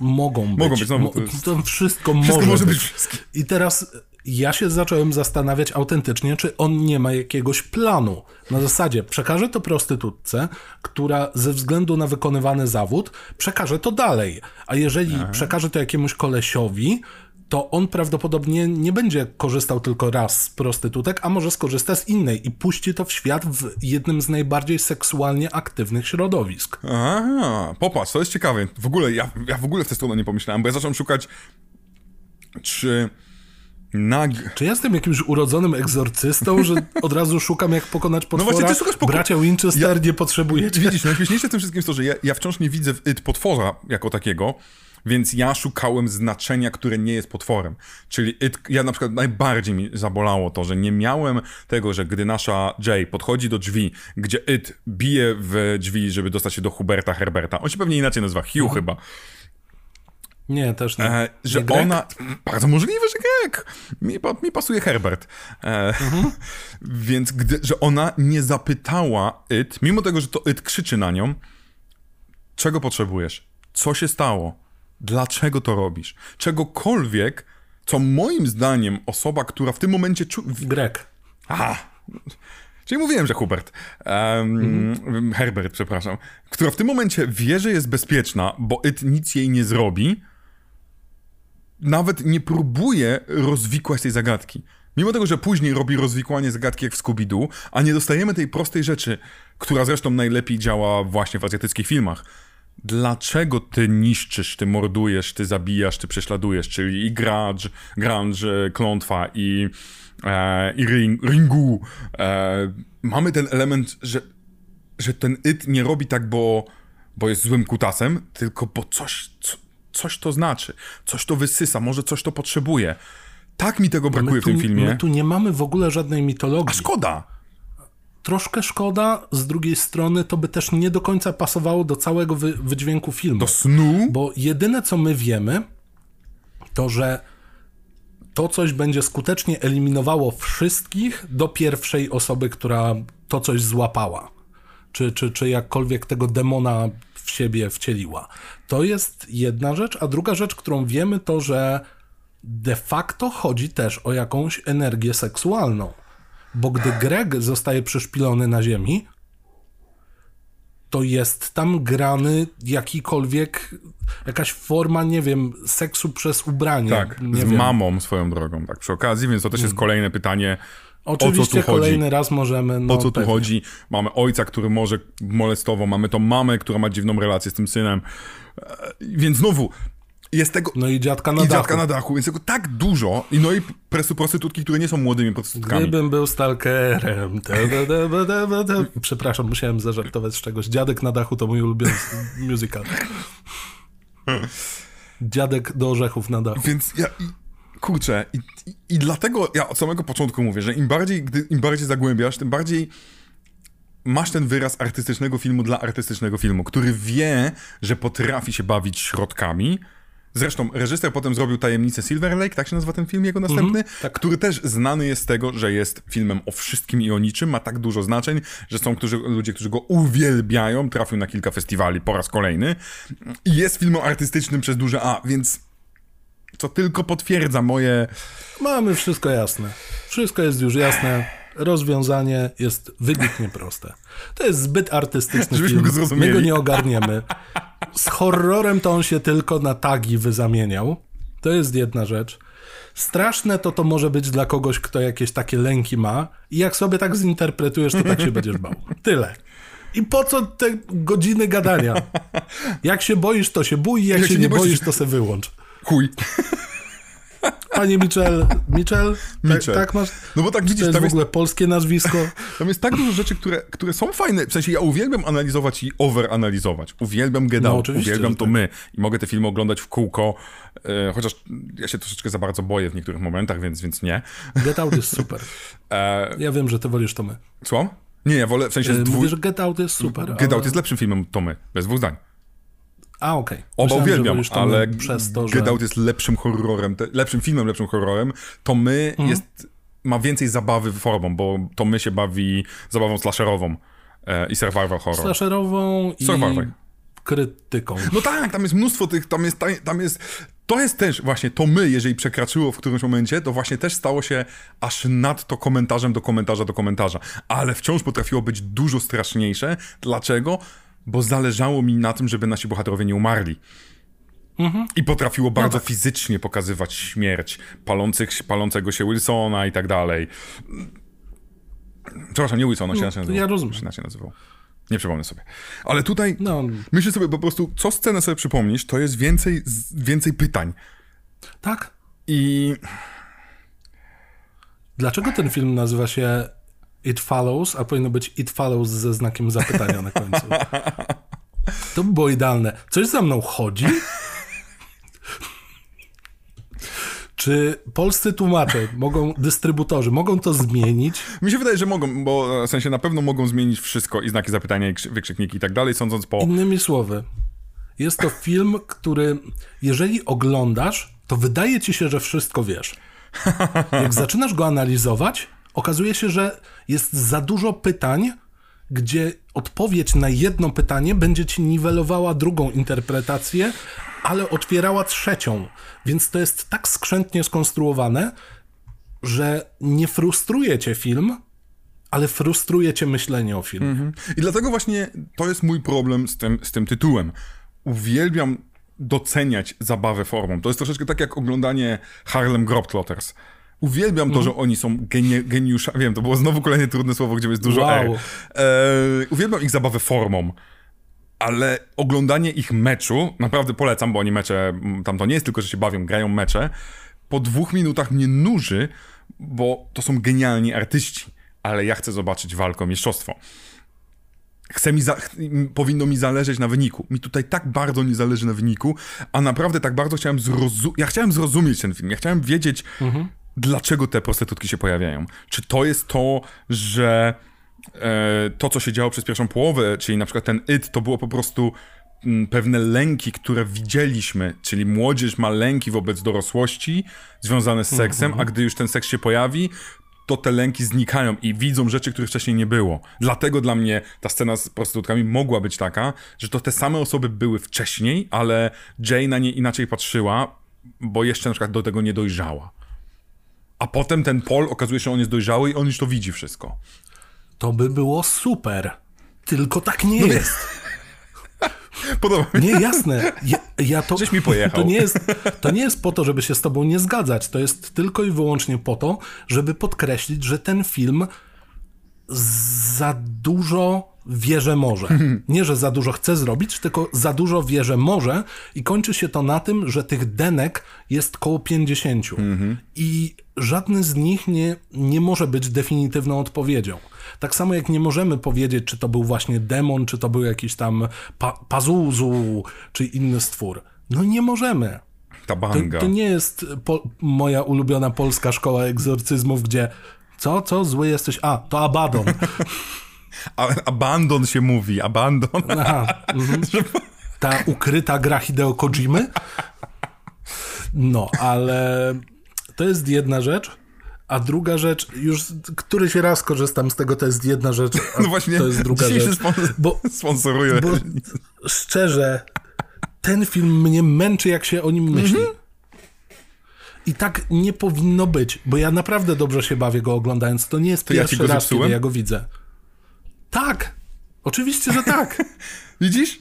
Mogą być. Mogą być, znowu, to, jest... to wszystko, wszystko może, może być. być. I teraz ja się zacząłem zastanawiać autentycznie, czy on nie ma jakiegoś planu. Na zasadzie przekaże to prostytutce, która ze względu na wykonywany zawód przekaże to dalej. A jeżeli Aha. przekaże to jakiemuś kolesiowi, to on prawdopodobnie nie będzie korzystał tylko raz z prostytutek, a może skorzysta z innej i puści to w świat w jednym z najbardziej seksualnie aktywnych środowisk. Aha, popatrz, to jest ciekawe. W ogóle, ja, ja w ogóle w tę stronę nie pomyślałem, bo ja zacząłem szukać, czy... Nag... Czy ja jestem jakimś urodzonym egzorcystą, że od razu szukam jak pokonać no potwora? No właśnie, ty szukasz poko... Bracia Winchester ja... nie potrzebujecie. Widzisz, najśmieszniejsze w tym wszystkim jest to, że ja, ja wciąż nie widzę w It potwora jako takiego, więc ja szukałem znaczenia, które nie jest potworem. Czyli it, ja na przykład najbardziej mi zabolało to, że nie miałem tego, że gdy nasza Jay podchodzi do drzwi, gdzie it bije w drzwi, żeby dostać się do Huberta Herberta. On się pewnie inaczej nazywa, Hugh mhm. chyba. Nie, też nie. E, że nie ona. Bardzo możliwe, że Greg. Mi, mi pasuje Herbert. E, mhm. Więc gdy, że ona nie zapytała It, mimo tego, że to It krzyczy na nią, czego potrzebujesz? Co się stało? Dlaczego to robisz? Czegokolwiek, co moim zdaniem osoba, która w tym momencie... Czu... Greg. Aha. czyli mówiłem, że Hubert, um, Herbert, przepraszam, która w tym momencie wie, że jest bezpieczna, bo It nic jej nie zrobi, nawet nie próbuje rozwikłać tej zagadki. Mimo tego, że później robi rozwikłanie zagadki jak w Scooby-Doo, a nie dostajemy tej prostej rzeczy, która zresztą najlepiej działa właśnie w azjatyckich filmach. Dlaczego ty niszczysz, ty mordujesz, ty zabijasz, ty prześladujesz, czyli i grudge, grunge, klątwa i, e, i ring, ringu. E, mamy ten element, że, że ten it nie robi tak, bo, bo jest złym kutasem, tylko bo coś, co, coś to znaczy, coś to wysysa, może coś to potrzebuje. Tak mi tego brakuje tu, w tym filmie. My tu nie mamy w ogóle żadnej mitologii. A szkoda. Troszkę szkoda, z drugiej strony to by też nie do końca pasowało do całego wy, wydźwięku filmu. Do snu? Bo jedyne co my wiemy, to że to coś będzie skutecznie eliminowało wszystkich do pierwszej osoby, która to coś złapała. Czy, czy, czy jakkolwiek tego demona w siebie wcieliła. To jest jedna rzecz, a druga rzecz, którą wiemy, to że de facto chodzi też o jakąś energię seksualną. Bo gdy Greg zostaje przyszpilony na ziemi, to jest tam grany jakikolwiek, jakaś forma, nie wiem, seksu przez ubranie. Tak, nie z wiem. mamą swoją drogą, tak przy okazji, więc to też jest Mm. kolejne pytanie, Oczywiście o co tu kolejny chodzi? raz możemy. No, o co tu pewnie. chodzi? Mamy ojca, który może molestował, mamy tą mamę, która ma dziwną relację z tym synem, E, więc znowu, jest tego... No i dziadka na I dachu. dziadka na dachu, więc tego tak dużo. I no i presu prostytutki, które nie są młodymi prostytutkami. Gdybym był stalkerem. Ta, ta, ta, ta, ta, ta. Przepraszam, musiałem zażartować z czegoś. Dziadek na dachu to mój ulubiony musical. Dziadek do orzechów na dachu. Więc ja... Kurczę, i, i, i dlatego ja od samego początku mówię, że im bardziej, gdy, im bardziej zagłębiasz, tym bardziej masz ten wyraz artystycznego filmu dla artystycznego filmu, który wie, że potrafi się bawić środkami. Zresztą reżyser potem zrobił Tajemnicę Silver Lake, tak się nazywa ten film jego następny, tak. który też znany jest z tego, że jest filmem o wszystkim i o niczym, ma tak dużo znaczeń, że są którzy, ludzie, którzy go uwielbiają, trafił na kilka festiwali po raz kolejny i jest filmem artystycznym przez duże A, więc co tylko potwierdza moje... Mamy wszystko jasne. Wszystko jest już jasne. Rozwiązanie jest wybitnie proste. To jest zbyt artystyczny Żebyśmy film. go zrozumieli. My go nie ogarniemy. Z horrorem to on się tylko na tagi wyzamieniał. To jest jedna rzecz. Straszne to to może być dla kogoś, kto jakieś takie lęki ma i jak sobie tak zinterpretujesz, to tak się będziesz bał. Tyle. I po co te godziny gadania? Jak się boisz, to się bój, jak, się, nie boisz, to se wyłącz. Chuj. Panie Mitchell, Mitchell, Mitchell. Tak, tak masz? No bo tak widzisz, jest tam w jest, ogóle polskie nazwisko. tam jest tak dużo rzeczy, które, które są fajne. W sensie ja uwielbiam analizować i overanalizować. Uwielbiam Get No, Out, oczywiście, uwielbiam to tak. my. I mogę te filmy oglądać w kółko, e, chociaż ja się troszeczkę za bardzo boję w niektórych momentach, więc, więc nie. Get Out jest super. E, Ja wiem, że ty wolisz to my. co? Nie, ja wolę, w sensie z Mówię, dwój... że Get Out jest super. Get ale... Out jest lepszym filmem to my, bez dwóch zdań. A, okej. Oba Myślałem, że uwielbiam, ale przez to, że... Get Out jest lepszym horrorem, lepszym filmem, lepszym horrorem. To my Mhm. jest, ma więcej zabawy formą, bo to my się bawi zabawą slasherową e, i survival horror. Slasherową i Survival. krytyką. No tak, tam jest mnóstwo tych, tam jest, tam jest, to jest też właśnie, to my, jeżeli przekraczyło w którymś momencie, to właśnie też stało się aż nadto komentarzem do komentarza do komentarza, ale wciąż potrafiło być dużo straszniejsze. Dlaczego? Bo zależało mi na tym, żeby nasi bohaterowie nie umarli. I potrafiło bardzo fizycznie pokazywać śmierć palących, palącego się Wilsona i tak dalej. Przepraszam, nie Wilsona, się, No, inaczej ja nazywał. rozumiem. Się nazywał. Nie przypomnę sobie. Ale tutaj No, Myślę sobie po prostu, co scenę sobie przypomnisz, to jest więcej, więcej pytań. tak? I Dlaczego ten film nazywa się It Follows, a powinno być It Follows ze znakiem zapytania na końcu? To by było idealne. Coś za mną chodzi? Czy polscy tłumacze mogą, dystrybutorzy, mogą to zmienić? mi się wydaje, że mogą, bo w sensie na pewno mogą zmienić wszystko i znaki zapytania, i krzy- wykrzykniki i tak dalej, sądząc po... Innymi słowy, jest to film, który, jeżeli oglądasz, to wydaje ci się, że wszystko wiesz. Jak zaczynasz go analizować, okazuje się, że jest za dużo pytań, gdzie odpowiedź na jedno pytanie będzie ci niwelowała drugą interpretację, ale otwierała trzecią. Więc to jest tak skrzętnie skonstruowane, że nie frustruje cię film, ale frustruje cię myślenie o filmie. Mhm. I dlatego właśnie to jest mój problem z tym, z tym tytułem. Uwielbiam doceniać zabawę formą. To jest troszeczkę tak jak oglądanie Harlem Globetrotters. Uwielbiam to, mhm. że oni są geni geniuszami. Wiem, to było znowu kolejne trudne słowo, gdzie jest dużo wow. E. e uwielbiam ich zabawę formą. Ale oglądanie ich meczu, naprawdę polecam, bo oni mecze, tam to nie jest tylko, że się bawią, grają mecze. Po dwóch minutach mnie nuży, bo to są genialni artyści, ale ja chcę zobaczyć walkę o mistrzostwo. Chce mi za, powinno mi zależeć na wyniku. Mi tutaj tak bardzo nie zależy na wyniku, a naprawdę tak bardzo chciałem zrozumieć. Ja chciałem zrozumieć ten film. Ja chciałem wiedzieć, mhm dlaczego te prostytutki się pojawiają. Czy to jest to, że e, to, co się działo przez pierwszą połowę, czyli na przykład ten it, to było po prostu m, mm, pewne lęki, które widzieliśmy, czyli młodzież ma lęki wobec dorosłości związane z seksem, mm -hmm. a gdy już ten seks się pojawi, to te lęki znikają i widzą rzeczy, których wcześniej nie było. Dlatego dla mnie ta scena z prostytutkami mogła być taka, że to te same osoby były wcześniej, ale Jay na nie inaczej patrzyła, bo jeszcze na przykład do tego nie dojrzała. A potem ten Paul okazuje się, on jest dojrzały i on już to widzi wszystko. To by było super. Tylko tak nie no jest. Podoba mi się. Nie, jasne. Ja, ja to, Żeś mi pojechał. To nie, jest, to nie jest po to, żeby się z tobą nie zgadzać. To jest tylko i wyłącznie po to, żeby podkreślić, że ten film za dużo wie, że może. Nie, że za dużo chce zrobić, tylko za dużo wie, że może i kończy się to na tym, że tych denek jest koło 50 i żadny z nich nie, nie może być definitywną odpowiedzią. Tak samo jak nie możemy powiedzieć, czy to był właśnie demon, czy to był jakiś tam pa Pazuzu, czy inny stwór. No nie możemy. Ta banga. To, to nie jest moja ulubiona polska szkoła egzorcyzmów, gdzie co, co, zły jesteś? A, to Abaddon. Abandon się mówi, abandon. Aha, mhm. Ta ukryta gra Hideo Kojimy? No, ale to jest jedna rzecz. A druga rzecz, już któryś raz korzystam z tego, to jest jedna rzecz, no właśnie, to jest druga rzecz. Bo, sponsoruje. Bo szczerze, ten film mnie męczy, jak się o nim myśli. Mm-hmm. I tak nie powinno być, bo ja naprawdę dobrze się bawię go oglądając. To nie jest to pierwszy ja raz, kiedy ja go widzę. Tak! Oczywiście, że tak. Widzisz?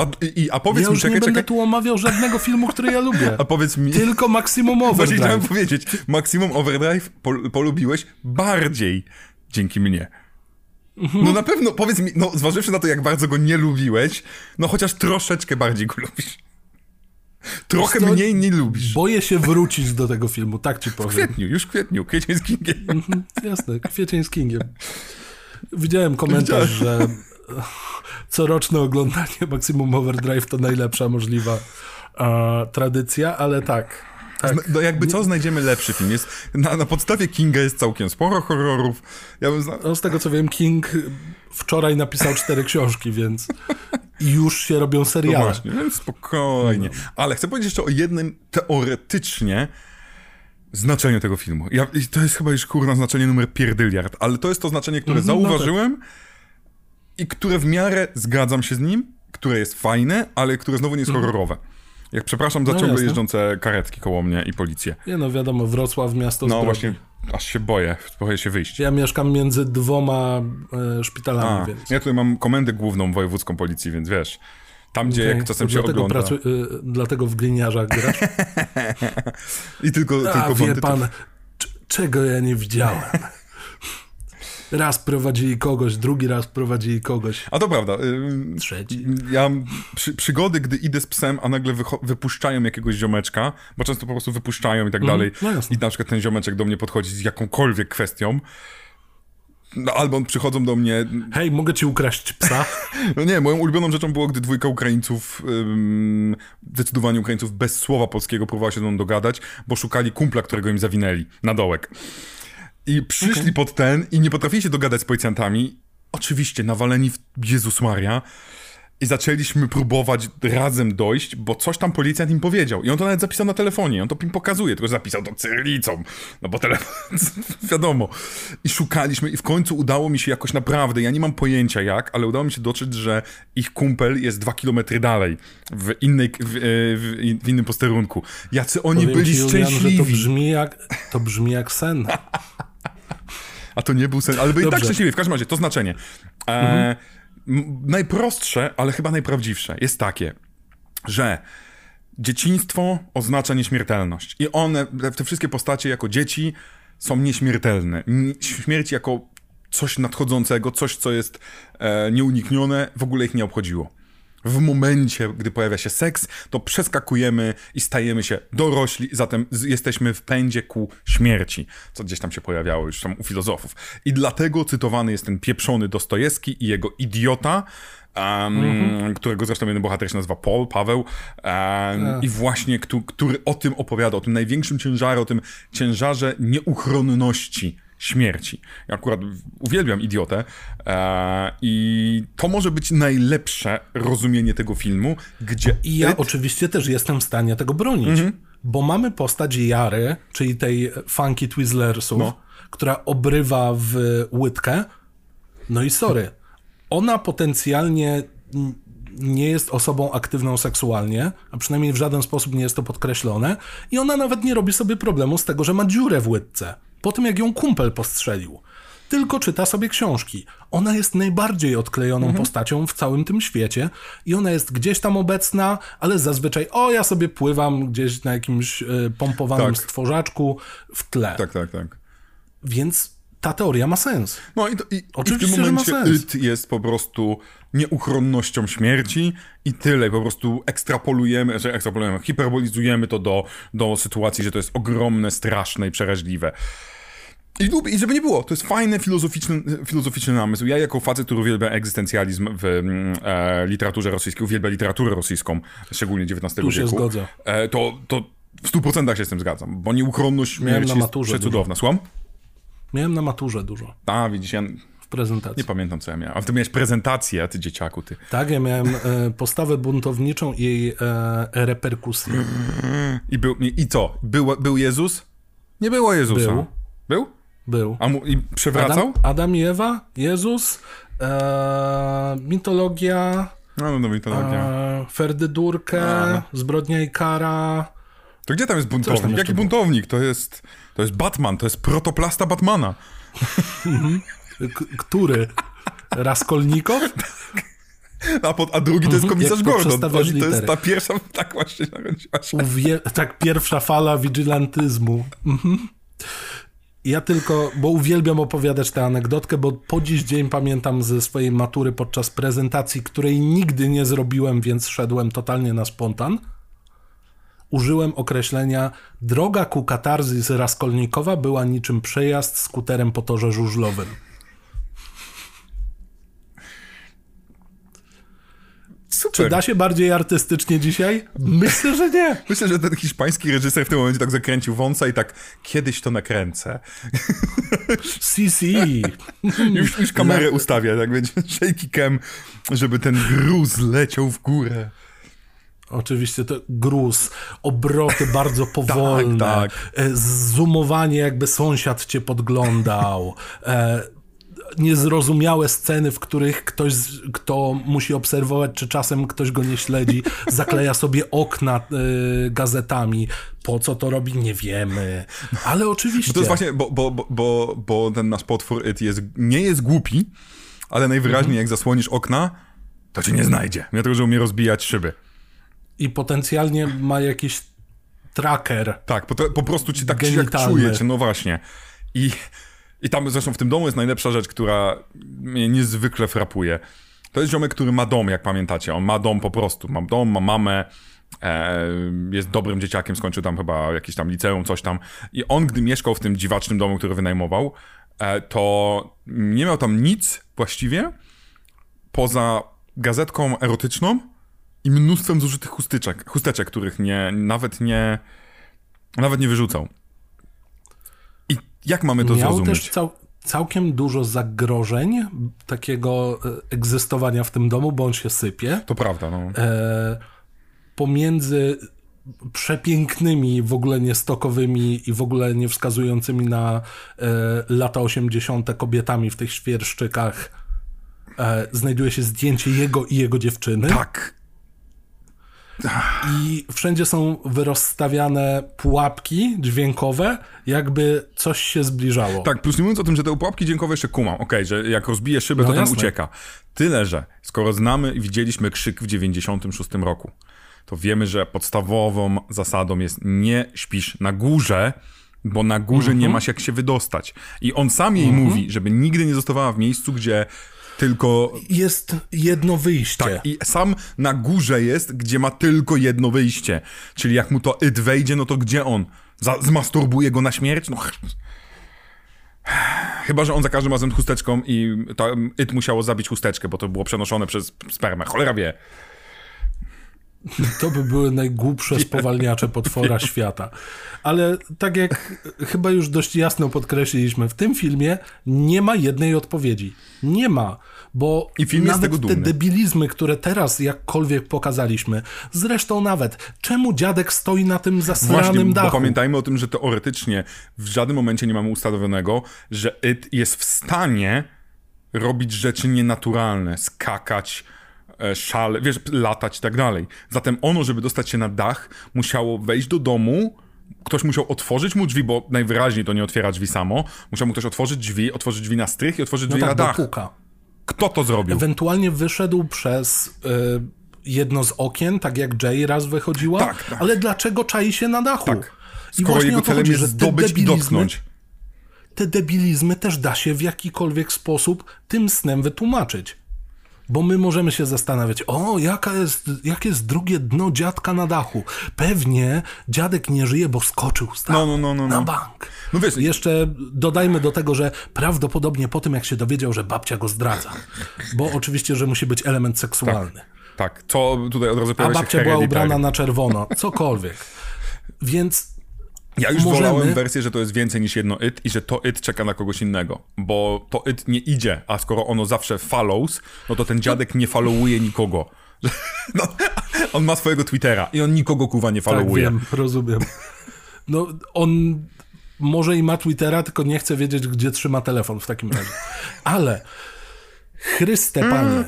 A, i, a powiedz ja mi, już czekaj, nie czekaj. będę tu omawiał żadnego filmu, który ja lubię. A powiedz mi... Tylko Maximum Overdrive. Właśnie chciałem powiedzieć. Maximum Overdrive pol, polubiłeś bardziej dzięki mnie. Mhm. No na pewno, powiedz mi, no zważywszy na to, jak bardzo go nie lubiłeś, no chociaż troszeczkę bardziej go lubisz. Trochę mniej nie lubisz. Boję się wrócić do tego filmu, tak ci powiem. W kwietniu, już w kwietniu, kwiecień z Kingiem. Mhm, jasne, kwiecień z Kingiem. Widziałem komentarz, że coroczne oglądanie Maximum Overdrive to najlepsza możliwa uh, tradycja, ale tak. Tak. No jakby co, znajdziemy lepszy film. Jest, na, na podstawie Kinga jest całkiem sporo horrorów. Ja bym zna... no, z tego co wiem, King wczoraj napisał cztery książki, więc już się robią seriale. No właśnie, więc spokojnie. No. Ale chcę powiedzieć jeszcze o jednym teoretycznie znaczeniu tego filmu. Ja, to jest chyba już kurna znaczenie numer pierdyliard, ale to jest to znaczenie, które mhm, zauważyłem no tak. I które w miarę zgadzam się z nim, które jest fajne, ale które znowu nie jest mhm. horrorowe. Jak przepraszam za no ciągle jasne. jeżdżące karetki koło mnie i policję. Nie no, wiadomo, Wrocław, miasto No właśnie, aż się boję, boję się wyjść. Ja mieszkam między dwoma e, szpitalami, A, więc... Ja tutaj mam komendę główną wojewódzką policji, więc wiesz... Tam, gdzie okay. jak czasem się ogląda. Pracu- y, dlatego w gliniarzach grasz? I tylko, A, tylko wie pan, czego ja nie widziałem. Raz prowadzili kogoś, drugi raz prowadzili kogoś. A to prawda. Trzeci. Ja mam przy, przygody, gdy idę z psem, a nagle wypuszczają jakiegoś ziomeczka, bo często po prostu wypuszczają i tak mm, dalej. No I na przykład ten ziomeczek do mnie podchodzi z jakąkolwiek kwestią. No, albo przychodzą do mnie. Hej, mogę ci ukraść psa? no nie, moją ulubioną rzeczą było, gdy dwójka Ukraińców, um, zdecydowanie Ukraińców bez słowa polskiego próbowała się ze mną dogadać, bo szukali kumpla, którego im zawinęli na dołek. I przyszli okay. pod ten i nie potrafili się dogadać z policjantami. Oczywiście, nawaleni w Jezus Maria. I zaczęliśmy próbować razem dojść, bo coś tam policjant im powiedział. I on to nawet zapisał na telefonie, on to im pokazuje, tylko zapisał to cyrylicą. No bo telefon, wiadomo. I szukaliśmy i w końcu udało mi się jakoś naprawdę, ja nie mam pojęcia jak, ale udało mi się dotrzeć, że ich kumpel jest dwa kilometry dalej, w, innej, w, w, w innym posterunku. Jacy oni Powiem byli ci, szczęśliwi. Julian, to brzmi jak, to brzmi jak sen. A to nie był sen, ale był i tak szczęśliwy. W każdym razie, to znaczenie. E, mhm. Najprostsze, ale chyba najprawdziwsze jest takie, że dzieciństwo oznacza nieśmiertelność. I one, te wszystkie postacie jako dzieci są nieśmiertelne. Śmierć jako coś nadchodzącego, coś, co jest e, nieuniknione, w ogóle ich nie obchodziło. W momencie, gdy pojawia się seks, to przeskakujemy i stajemy się dorośli, zatem jesteśmy w pędzie ku śmierci, co gdzieś tam się pojawiało już tam u filozofów. I dlatego cytowany jest ten pieprzony Dostojewski i jego idiota, Um, mm-hmm. którego zresztą jeden bohater się nazywa Paul, Paweł, um, i właśnie, który, który o tym opowiada, o tym największym ciężarze, o tym ciężarze nieuchronności śmierci. Ja akurat uwielbiam idiotę e, i to może być najlepsze rozumienie tego filmu, gdzie... I ja oczywiście też jestem w stanie tego bronić, mm-hmm. bo mamy postać Jary, czyli tej Funky Twizzlersów, no. która obrywa w łydkę, no i sorry, ona potencjalnie nie jest osobą aktywną seksualnie, a przynajmniej w żaden sposób nie jest to podkreślone, i ona nawet nie robi sobie problemu z tego, że ma dziurę w łydce, po tym jak ją kumpel postrzelił. Tylko czyta sobie książki. Ona jest najbardziej odklejoną mhm. postacią w całym tym świecie i ona jest gdzieś tam obecna, ale zazwyczaj, o, ja sobie pływam gdzieś na jakimś y, pompowanym tak. stworzaczku w tle. Tak, tak, tak. Więc ta teoria ma sens. No i, to, i, Oczywiście, i w tym momencie It jest po prostu nieuchronnością śmierci i tyle. Po prostu ekstrapolujemy, że ekstrapolujemy, hiperbolizujemy to do, do sytuacji, że to jest ogromne, straszne i przeraźliwe. I, I żeby nie było, to jest fajny filozoficzny, filozoficzny namysł. Ja jako facet, który uwielbia egzystencjalizm w mm, e, literaturze rosyjskiej, uwielbia literaturę rosyjską, szczególnie XIX tu wieku. się zgodzę. E, to, to w 100% się z tym zgadzam, bo nieuchronność śmierci jest przecudowna. Słucham? Miałem na maturze dużo. A, widzisz, ja... W prezentacji. Nie pamiętam, co ja miałem. A ty miałeś prezentację, ty dzieciaku, ty. Tak, ja miałem e, postawę buntowniczą i jej e, reperkusję. I, był, i co? Był, był Jezus? Nie było Jezusa. Był. Był? Był. A mu, I przewracał? Adam, Adam i Ewa, Jezus, e, mitologia... No, no, no mitologia. E, Ferdydurkę, no. Zbrodnia i kara... To gdzie tam jest buntownik? Jaki buntownik? To jest... To jest Batman, to jest protoplasta Batmana. Który? Raskolnikow? A, pod, a drugi to jest mhm. komisarz Gordon. To, to jest ta pierwsza, tak właśnie Uwie, tak, pierwsza fala vigilantyzmu. Mhm. Ja tylko, bo uwielbiam opowiadać tę anegdotkę, bo po dziś dzień pamiętam ze swojej matury podczas prezentacji, której nigdy nie zrobiłem, więc szedłem totalnie na spontan użyłem określenia droga ku katarzys Raskolnikowa była niczym przejazd skuterem po torze żużlowym. Super. Czy da się bardziej artystycznie dzisiaj? Myślę, że nie. Myślę, że ten hiszpański reżyser w tym momencie tak zakręcił wąsa i tak kiedyś to nakręcę. CC. już, już kamerę ustawia, tak będzie shaky cam, żeby ten gruz leciał w górę. Oczywiście to gruz, obroty bardzo tak, powolne, tak, tak. zoomowanie jakby sąsiad cię podglądał, e, niezrozumiałe sceny, w których ktoś, kto musi obserwować, czy czasem ktoś go nie śledzi, zakleja sobie okna e, gazetami. Po co to robi, nie wiemy. Ale oczywiście. Bo to jest właśnie, bo, bo, bo, bo ten nasz potwór jest, nie jest głupi, ale najwyraźniej mhm. jak zasłonisz okna, to cię nie znajdzie. Dlatego, że umie rozbijać szyby i potencjalnie ma jakiś tracker. Tak, po, po prostu ci tak jak czuje cię, no właśnie. I, I tam zresztą w tym domu jest najlepsza rzecz, która mnie niezwykle frapuje. To jest ziomek, który ma dom, jak pamiętacie. On ma dom po prostu. Ma dom, ma mamę, e, jest dobrym dzieciakiem, skończył tam chyba jakieś tam liceum, coś tam. I on, gdy mieszkał w tym dziwacznym domu, który wynajmował, e, to nie miał tam nic właściwie poza gazetką erotyczną i mnóstwem zużytych chusteczek, chusteczek których nie, nawet nie, nawet nie wyrzucał. I jak mamy to Miał zrozumieć? też cał, całkiem dużo zagrożeń takiego e, egzystowania w tym domu, bo on się sypie. To prawda, no. E, pomiędzy przepięknymi, w ogóle niestokowymi i w ogóle nie wskazującymi na e, lata 80. kobietami w tych świerszczykach e, znajduje się zdjęcie jego i jego dziewczyny. Tak, i wszędzie są wyrozstawiane pułapki dźwiękowe, jakby coś się zbliżało. Tak, plus nie mówiąc o tym, że te pułapki dźwiękowe jeszcze kumam, okej, okay, że jak rozbije szybę, no to jasne. ten ucieka. Tyle, że skoro znamy i widzieliśmy krzyk w 96 roku, to wiemy, że podstawową zasadą jest nie śpisz na górze, bo na górze nie mhm. ma się jak się wydostać. I on sam jej mhm. mówi, żeby nigdy nie zostawała w miejscu, gdzie tylko... Jest jedno wyjście. Tak, i sam na górze jest, gdzie ma tylko jedno wyjście. Czyli jak mu to It wejdzie, no to gdzie on? Za zmasturbuje go na śmierć? No... Chyba, że on za każdym razem chusteczką i to It musiało zabić chusteczkę, bo to było przenoszone przez spermę. Cholera wie. To by były najgłupsze spowalniacze potwora świata. Ale tak jak chyba już dość jasno podkreśliliśmy, w tym filmie nie ma jednej odpowiedzi. Nie ma, bo I film nawet te debilizmy, które teraz jakkolwiek pokazaliśmy, zresztą nawet, czemu dziadek stoi na tym zasranym Właśnie, dachu? Bo pamiętajmy o tym, że teoretycznie w żadnym momencie nie mamy ustawionego, że It jest w stanie robić rzeczy nienaturalne, skakać, szale, wiesz, latać i tak dalej. Zatem ono, żeby dostać się na dach, musiało wejść do domu, ktoś musiał otworzyć mu drzwi, bo najwyraźniej to nie otwiera drzwi samo. Musiał mu ktoś otworzyć drzwi, otworzyć drzwi na strych i otworzyć no drzwi tak, na dach. Puka. Kto to zrobił? Ewentualnie wyszedł przez y, jedno z okien, tak jak Jay raz wychodziła. Tak, tak. Ale dlaczego czai się na dachu? Tak. Skoro jego celem chodzi, jest zdobyć i dotknąć. Te debilizmy też da się w jakikolwiek sposób tym snem wytłumaczyć. Bo my możemy się zastanawiać, o, jaka jest, jakie jest drugie dno dziadka na dachu. Pewnie dziadek nie żyje, bo skoczył no, no, no, no, na no. bank. No wiesz, Jeszcze dodajmy do tego, że prawdopodobnie po tym, jak się dowiedział, że babcia go zdradza. Bo oczywiście, że musi być element seksualny. Tak, tak. co tutaj od razu A babcia była ubrana na czerwono, cokolwiek. Więc ja już Możemy... wolałem wersję, że to jest więcej niż jedno it i że to it czeka na kogoś innego, bo to it nie idzie, a skoro ono zawsze follows, no to ten dziadek nie followuje nikogo. No, on ma swojego Twittera i on nikogo kuwa nie followuje. Tak, wiem, rozumiem. No, on może i ma Twittera, tylko nie chce wiedzieć, gdzie trzyma telefon w takim razie. Ale Chryste Panie,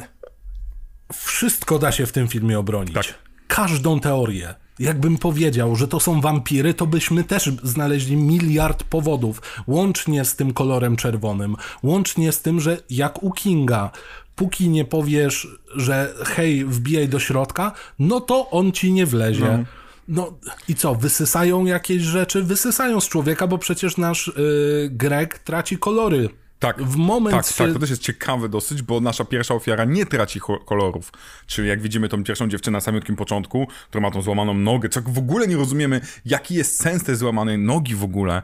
wszystko da się w tym filmie obronić. Tak. Każdą teorię jakbym powiedział, że to są wampiry, to byśmy też znaleźli miliard powodów, łącznie z tym kolorem czerwonym, łącznie z tym, że jak u Kinga, póki nie powiesz, że hej, wbijaj do środka, no to on ci nie wlezie. No. No i co, wysysają jakieś rzeczy? Wysysają z człowieka, bo przecież nasz yy, Greg traci kolory tak, w moment. Tak, tak, to też jest ciekawe dosyć, bo nasza pierwsza ofiara nie traci kolorów. Czyli jak widzimy tą pierwszą dziewczynę na samym początku, która ma tą złamaną nogę, co w ogóle nie rozumiemy, jaki jest sens tej złamanej nogi w ogóle.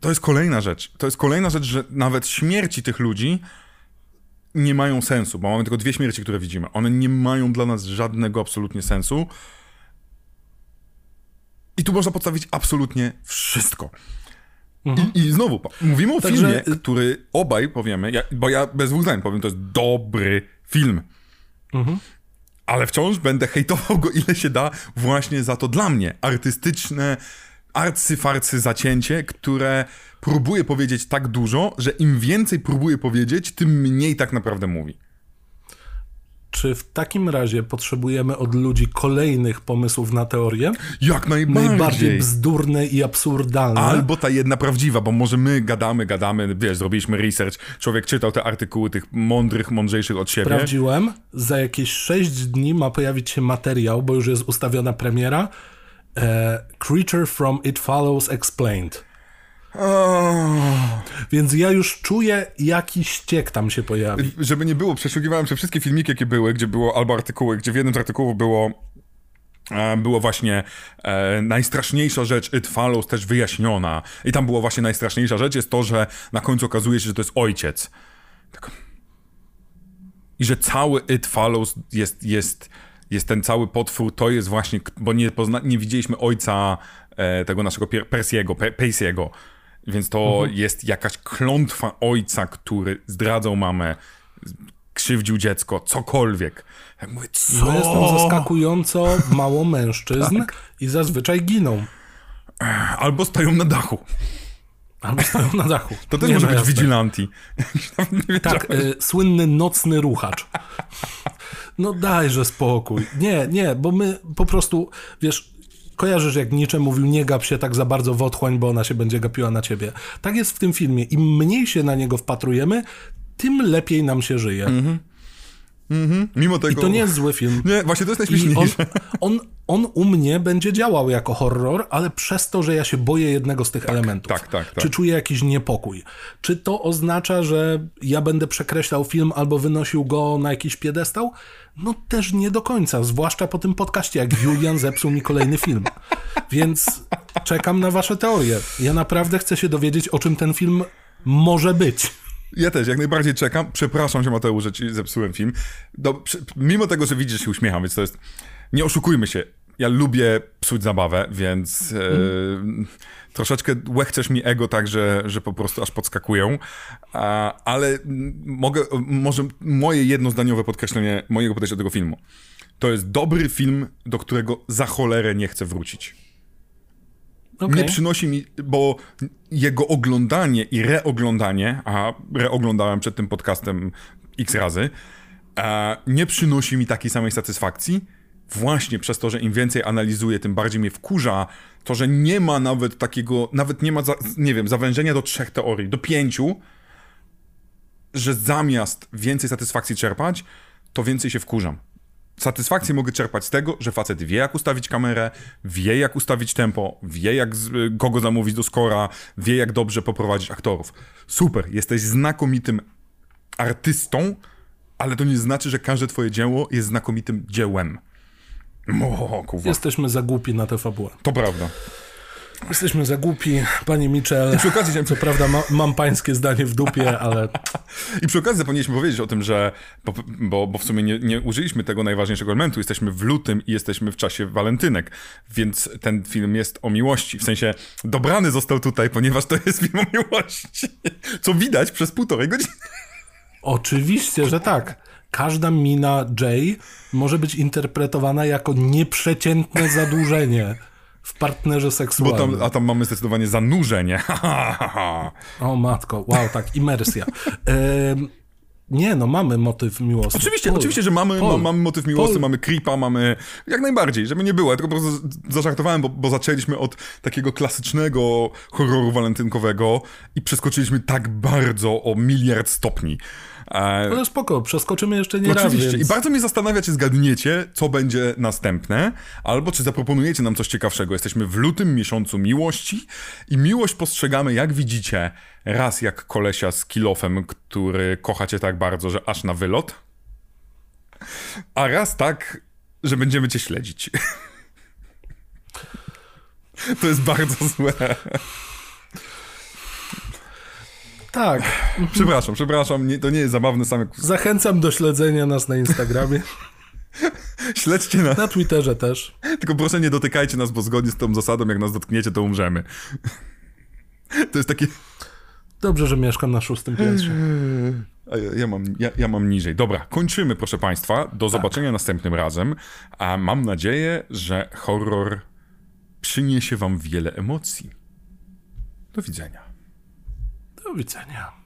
To jest kolejna rzecz. To jest kolejna rzecz, że nawet śmierci tych ludzi nie mają sensu, bo mamy tylko dwie śmierci, które widzimy. One nie mają dla nas żadnego absolutnie sensu. I tu można podstawić absolutnie wszystko. Mhm. I, I, znowu, mówimy o Także... filmie, który obaj powiemy, ja, bo ja bez dwóch zdań powiem, to jest dobry film. Mhm. Ale wciąż będę hejtował go ile się da właśnie za to dla mnie artystyczne, arcyfarcy zacięcie, które próbuje powiedzieć tak dużo, że im więcej próbuje powiedzieć, tym mniej tak naprawdę mówi. Czy w takim razie potrzebujemy od ludzi kolejnych pomysłów na teorię? Jak najbardziej. Najbardziej bzdurne i absurdalne. Albo ta jedna prawdziwa, bo może my gadamy, gadamy, wiesz, zrobiliśmy research, człowiek czytał te artykuły tych mądrych, mądrzejszych od siebie. Sprawdziłem, za jakieś 6 dni ma pojawić się materiał, bo już jest ustawiona premiera, e, Creature from It Follows Explained. Oh. Więc ja już czuję, jaki ściek tam się pojawi. Żeby nie było, przeszukiwałem się wszystkie filmiki, jakie były, gdzie było albo artykuły, gdzie w jednym z artykułów było e, było właśnie e, najstraszniejsza rzecz It Follows też wyjaśniona. I tam było właśnie najstraszniejsza rzecz jest to, że na końcu okazuje się, że to jest ojciec. Tak. I że cały It Follows jest, jest, jest ten cały potwór, to jest właśnie, bo nie, pozna, nie widzieliśmy ojca e, tego naszego Persiego, Persiego więc to mhm. jest jakaś klątwa ojca, który zdradzał mamę, krzywdził dziecko, cokolwiek. Jak mówię, co? No jest tam zaskakująco mało mężczyzn tak. i zazwyczaj giną. Albo stoją na dachu. Albo stoją na dachu. To też Nie może być vigilanti. tak, y, słynny nocny ruchacz. No dajże spokój. Nie, nie, bo my po prostu, wiesz, kojarzysz jak Nietzsche mówił, nie gap się tak za bardzo w otchłań, bo ona się będzie gapiła na ciebie. Tak jest w tym filmie. Im mniej się na niego wpatrujemy, tym lepiej nam się żyje. Mhm. Mimo tego... I to nie jest zły film. Nie, właśnie to jest najśmieszniejsze. On, on, on, u mnie będzie działał jako horror, ale przez to, że ja się boję jednego z tych tak, elementów. Tak, tak, tak. Czy czuję jakiś niepokój? Czy to oznacza, że ja będę przekreślał film albo wynosił go na jakiś piedestał? No też nie do końca, zwłaszcza po tym podcaście, jak Julian zepsuł mi kolejny film. Więc czekam na wasze teorie. Ja naprawdę chcę się dowiedzieć, o czym ten film może być. Ja też, jak najbardziej czekam. Przepraszam się, Mateusz, że ci zepsułem film. Do, mimo tego, że widzisz, się uśmiecham, więc to jest... Nie oszukujmy się. Ja lubię psuć zabawę, więc e, mm. troszeczkę łechcesz mi ego tak, że, że po prostu aż podskakują. A, ale mogę, może moje jednozdaniowe podkreślenie mojego podejścia do tego filmu. To jest dobry film, do którego za cholerę nie chcę wrócić. Okay. Nie przynosi mi, bo jego oglądanie i reoglądanie, a reoglądałem przed tym podcastem x razy, nie przynosi mi takiej samej satysfakcji, właśnie przez to, że im więcej analizuję, tym bardziej mnie wkurza to, że nie ma nawet takiego, nawet nie ma, za, nie wiem, zawężenia do trzech teorii, do pięciu, że zamiast więcej satysfakcji czerpać, to więcej się wkurzam satysfakcję mogę czerpać z tego, że facet wie, jak ustawić kamerę, wie, jak ustawić tempo, wie, jak kogo zamówić do skora, wie, jak dobrze poprowadzić aktorów. Super, jesteś znakomitym artystą, ale to nie znaczy, że każde twoje dzieło jest znakomitym dziełem. O, Jesteśmy za głupi na tę fabułę. To prawda. Jesteśmy za głupi, panie Mitchell. I przy okazji, co prawda ma, mam pańskie zdanie w dupie, ale... I przy okazji zapomnieliśmy powiedzieć o tym, że, bo, bo, w sumie nie, nie, użyliśmy tego najważniejszego elementu, jesteśmy w lutym i jesteśmy w czasie walentynek, więc ten film jest o miłości, w sensie dobrany został tutaj, ponieważ to jest film o miłości, co widać przez półtorej godziny. Oczywiście, że tak. Każda mina Jay może być interpretowana jako nieprzeciętne zadłużenie w partnerze seksualnym. Tam, a tam mamy zdecydowanie zanurzenie. o matko, wow, tak, imersja. nie, no mamy motyw miłosny. Oczywiście, Paul. oczywiście, że mamy, ma, mamy motyw miłosny, Paul. mamy creepa, mamy jak najbardziej, żeby nie było. Ja tylko po prostu zażartowałem, bo, bo zaczęliśmy od takiego klasycznego horroru walentynkowego i przeskoczyliśmy tak bardzo o miliard stopni. Ale spoko, przeskoczymy jeszcze nie Oczywiście. raz. Więc... I bardzo mnie zastanawia, czy zgadniecie, co będzie następne, albo czy zaproponujecie nam coś ciekawszego. Jesteśmy w lutym miesiącu miłości i miłość postrzegamy, jak widzicie, raz jak kolesia z kilofem, który kochacie tak bardzo, że aż na wylot, a raz tak, że będziemy cię śledzić. To jest bardzo złe. Tak. Przepraszam, przepraszam, nie, to nie jest zabawne same. Zachęcam do śledzenia nas na Instagramie. Śledźcie nas. Na Twitterze też. Tylko proszę nie dotykajcie nas, bo zgodnie z tą zasadą, jak nas dotkniecie, to umrzemy. To jest takie... Dobrze, że mieszkam na szóstym piętrze. Ja, mam, ja, ja, mam niżej. Dobra, kończymy, proszę Państwa. Do tak. zobaczenia następnym razem. A mam nadzieję, że horror przyniesie Wam wiele emocji. Do widzenia. Do widzenia.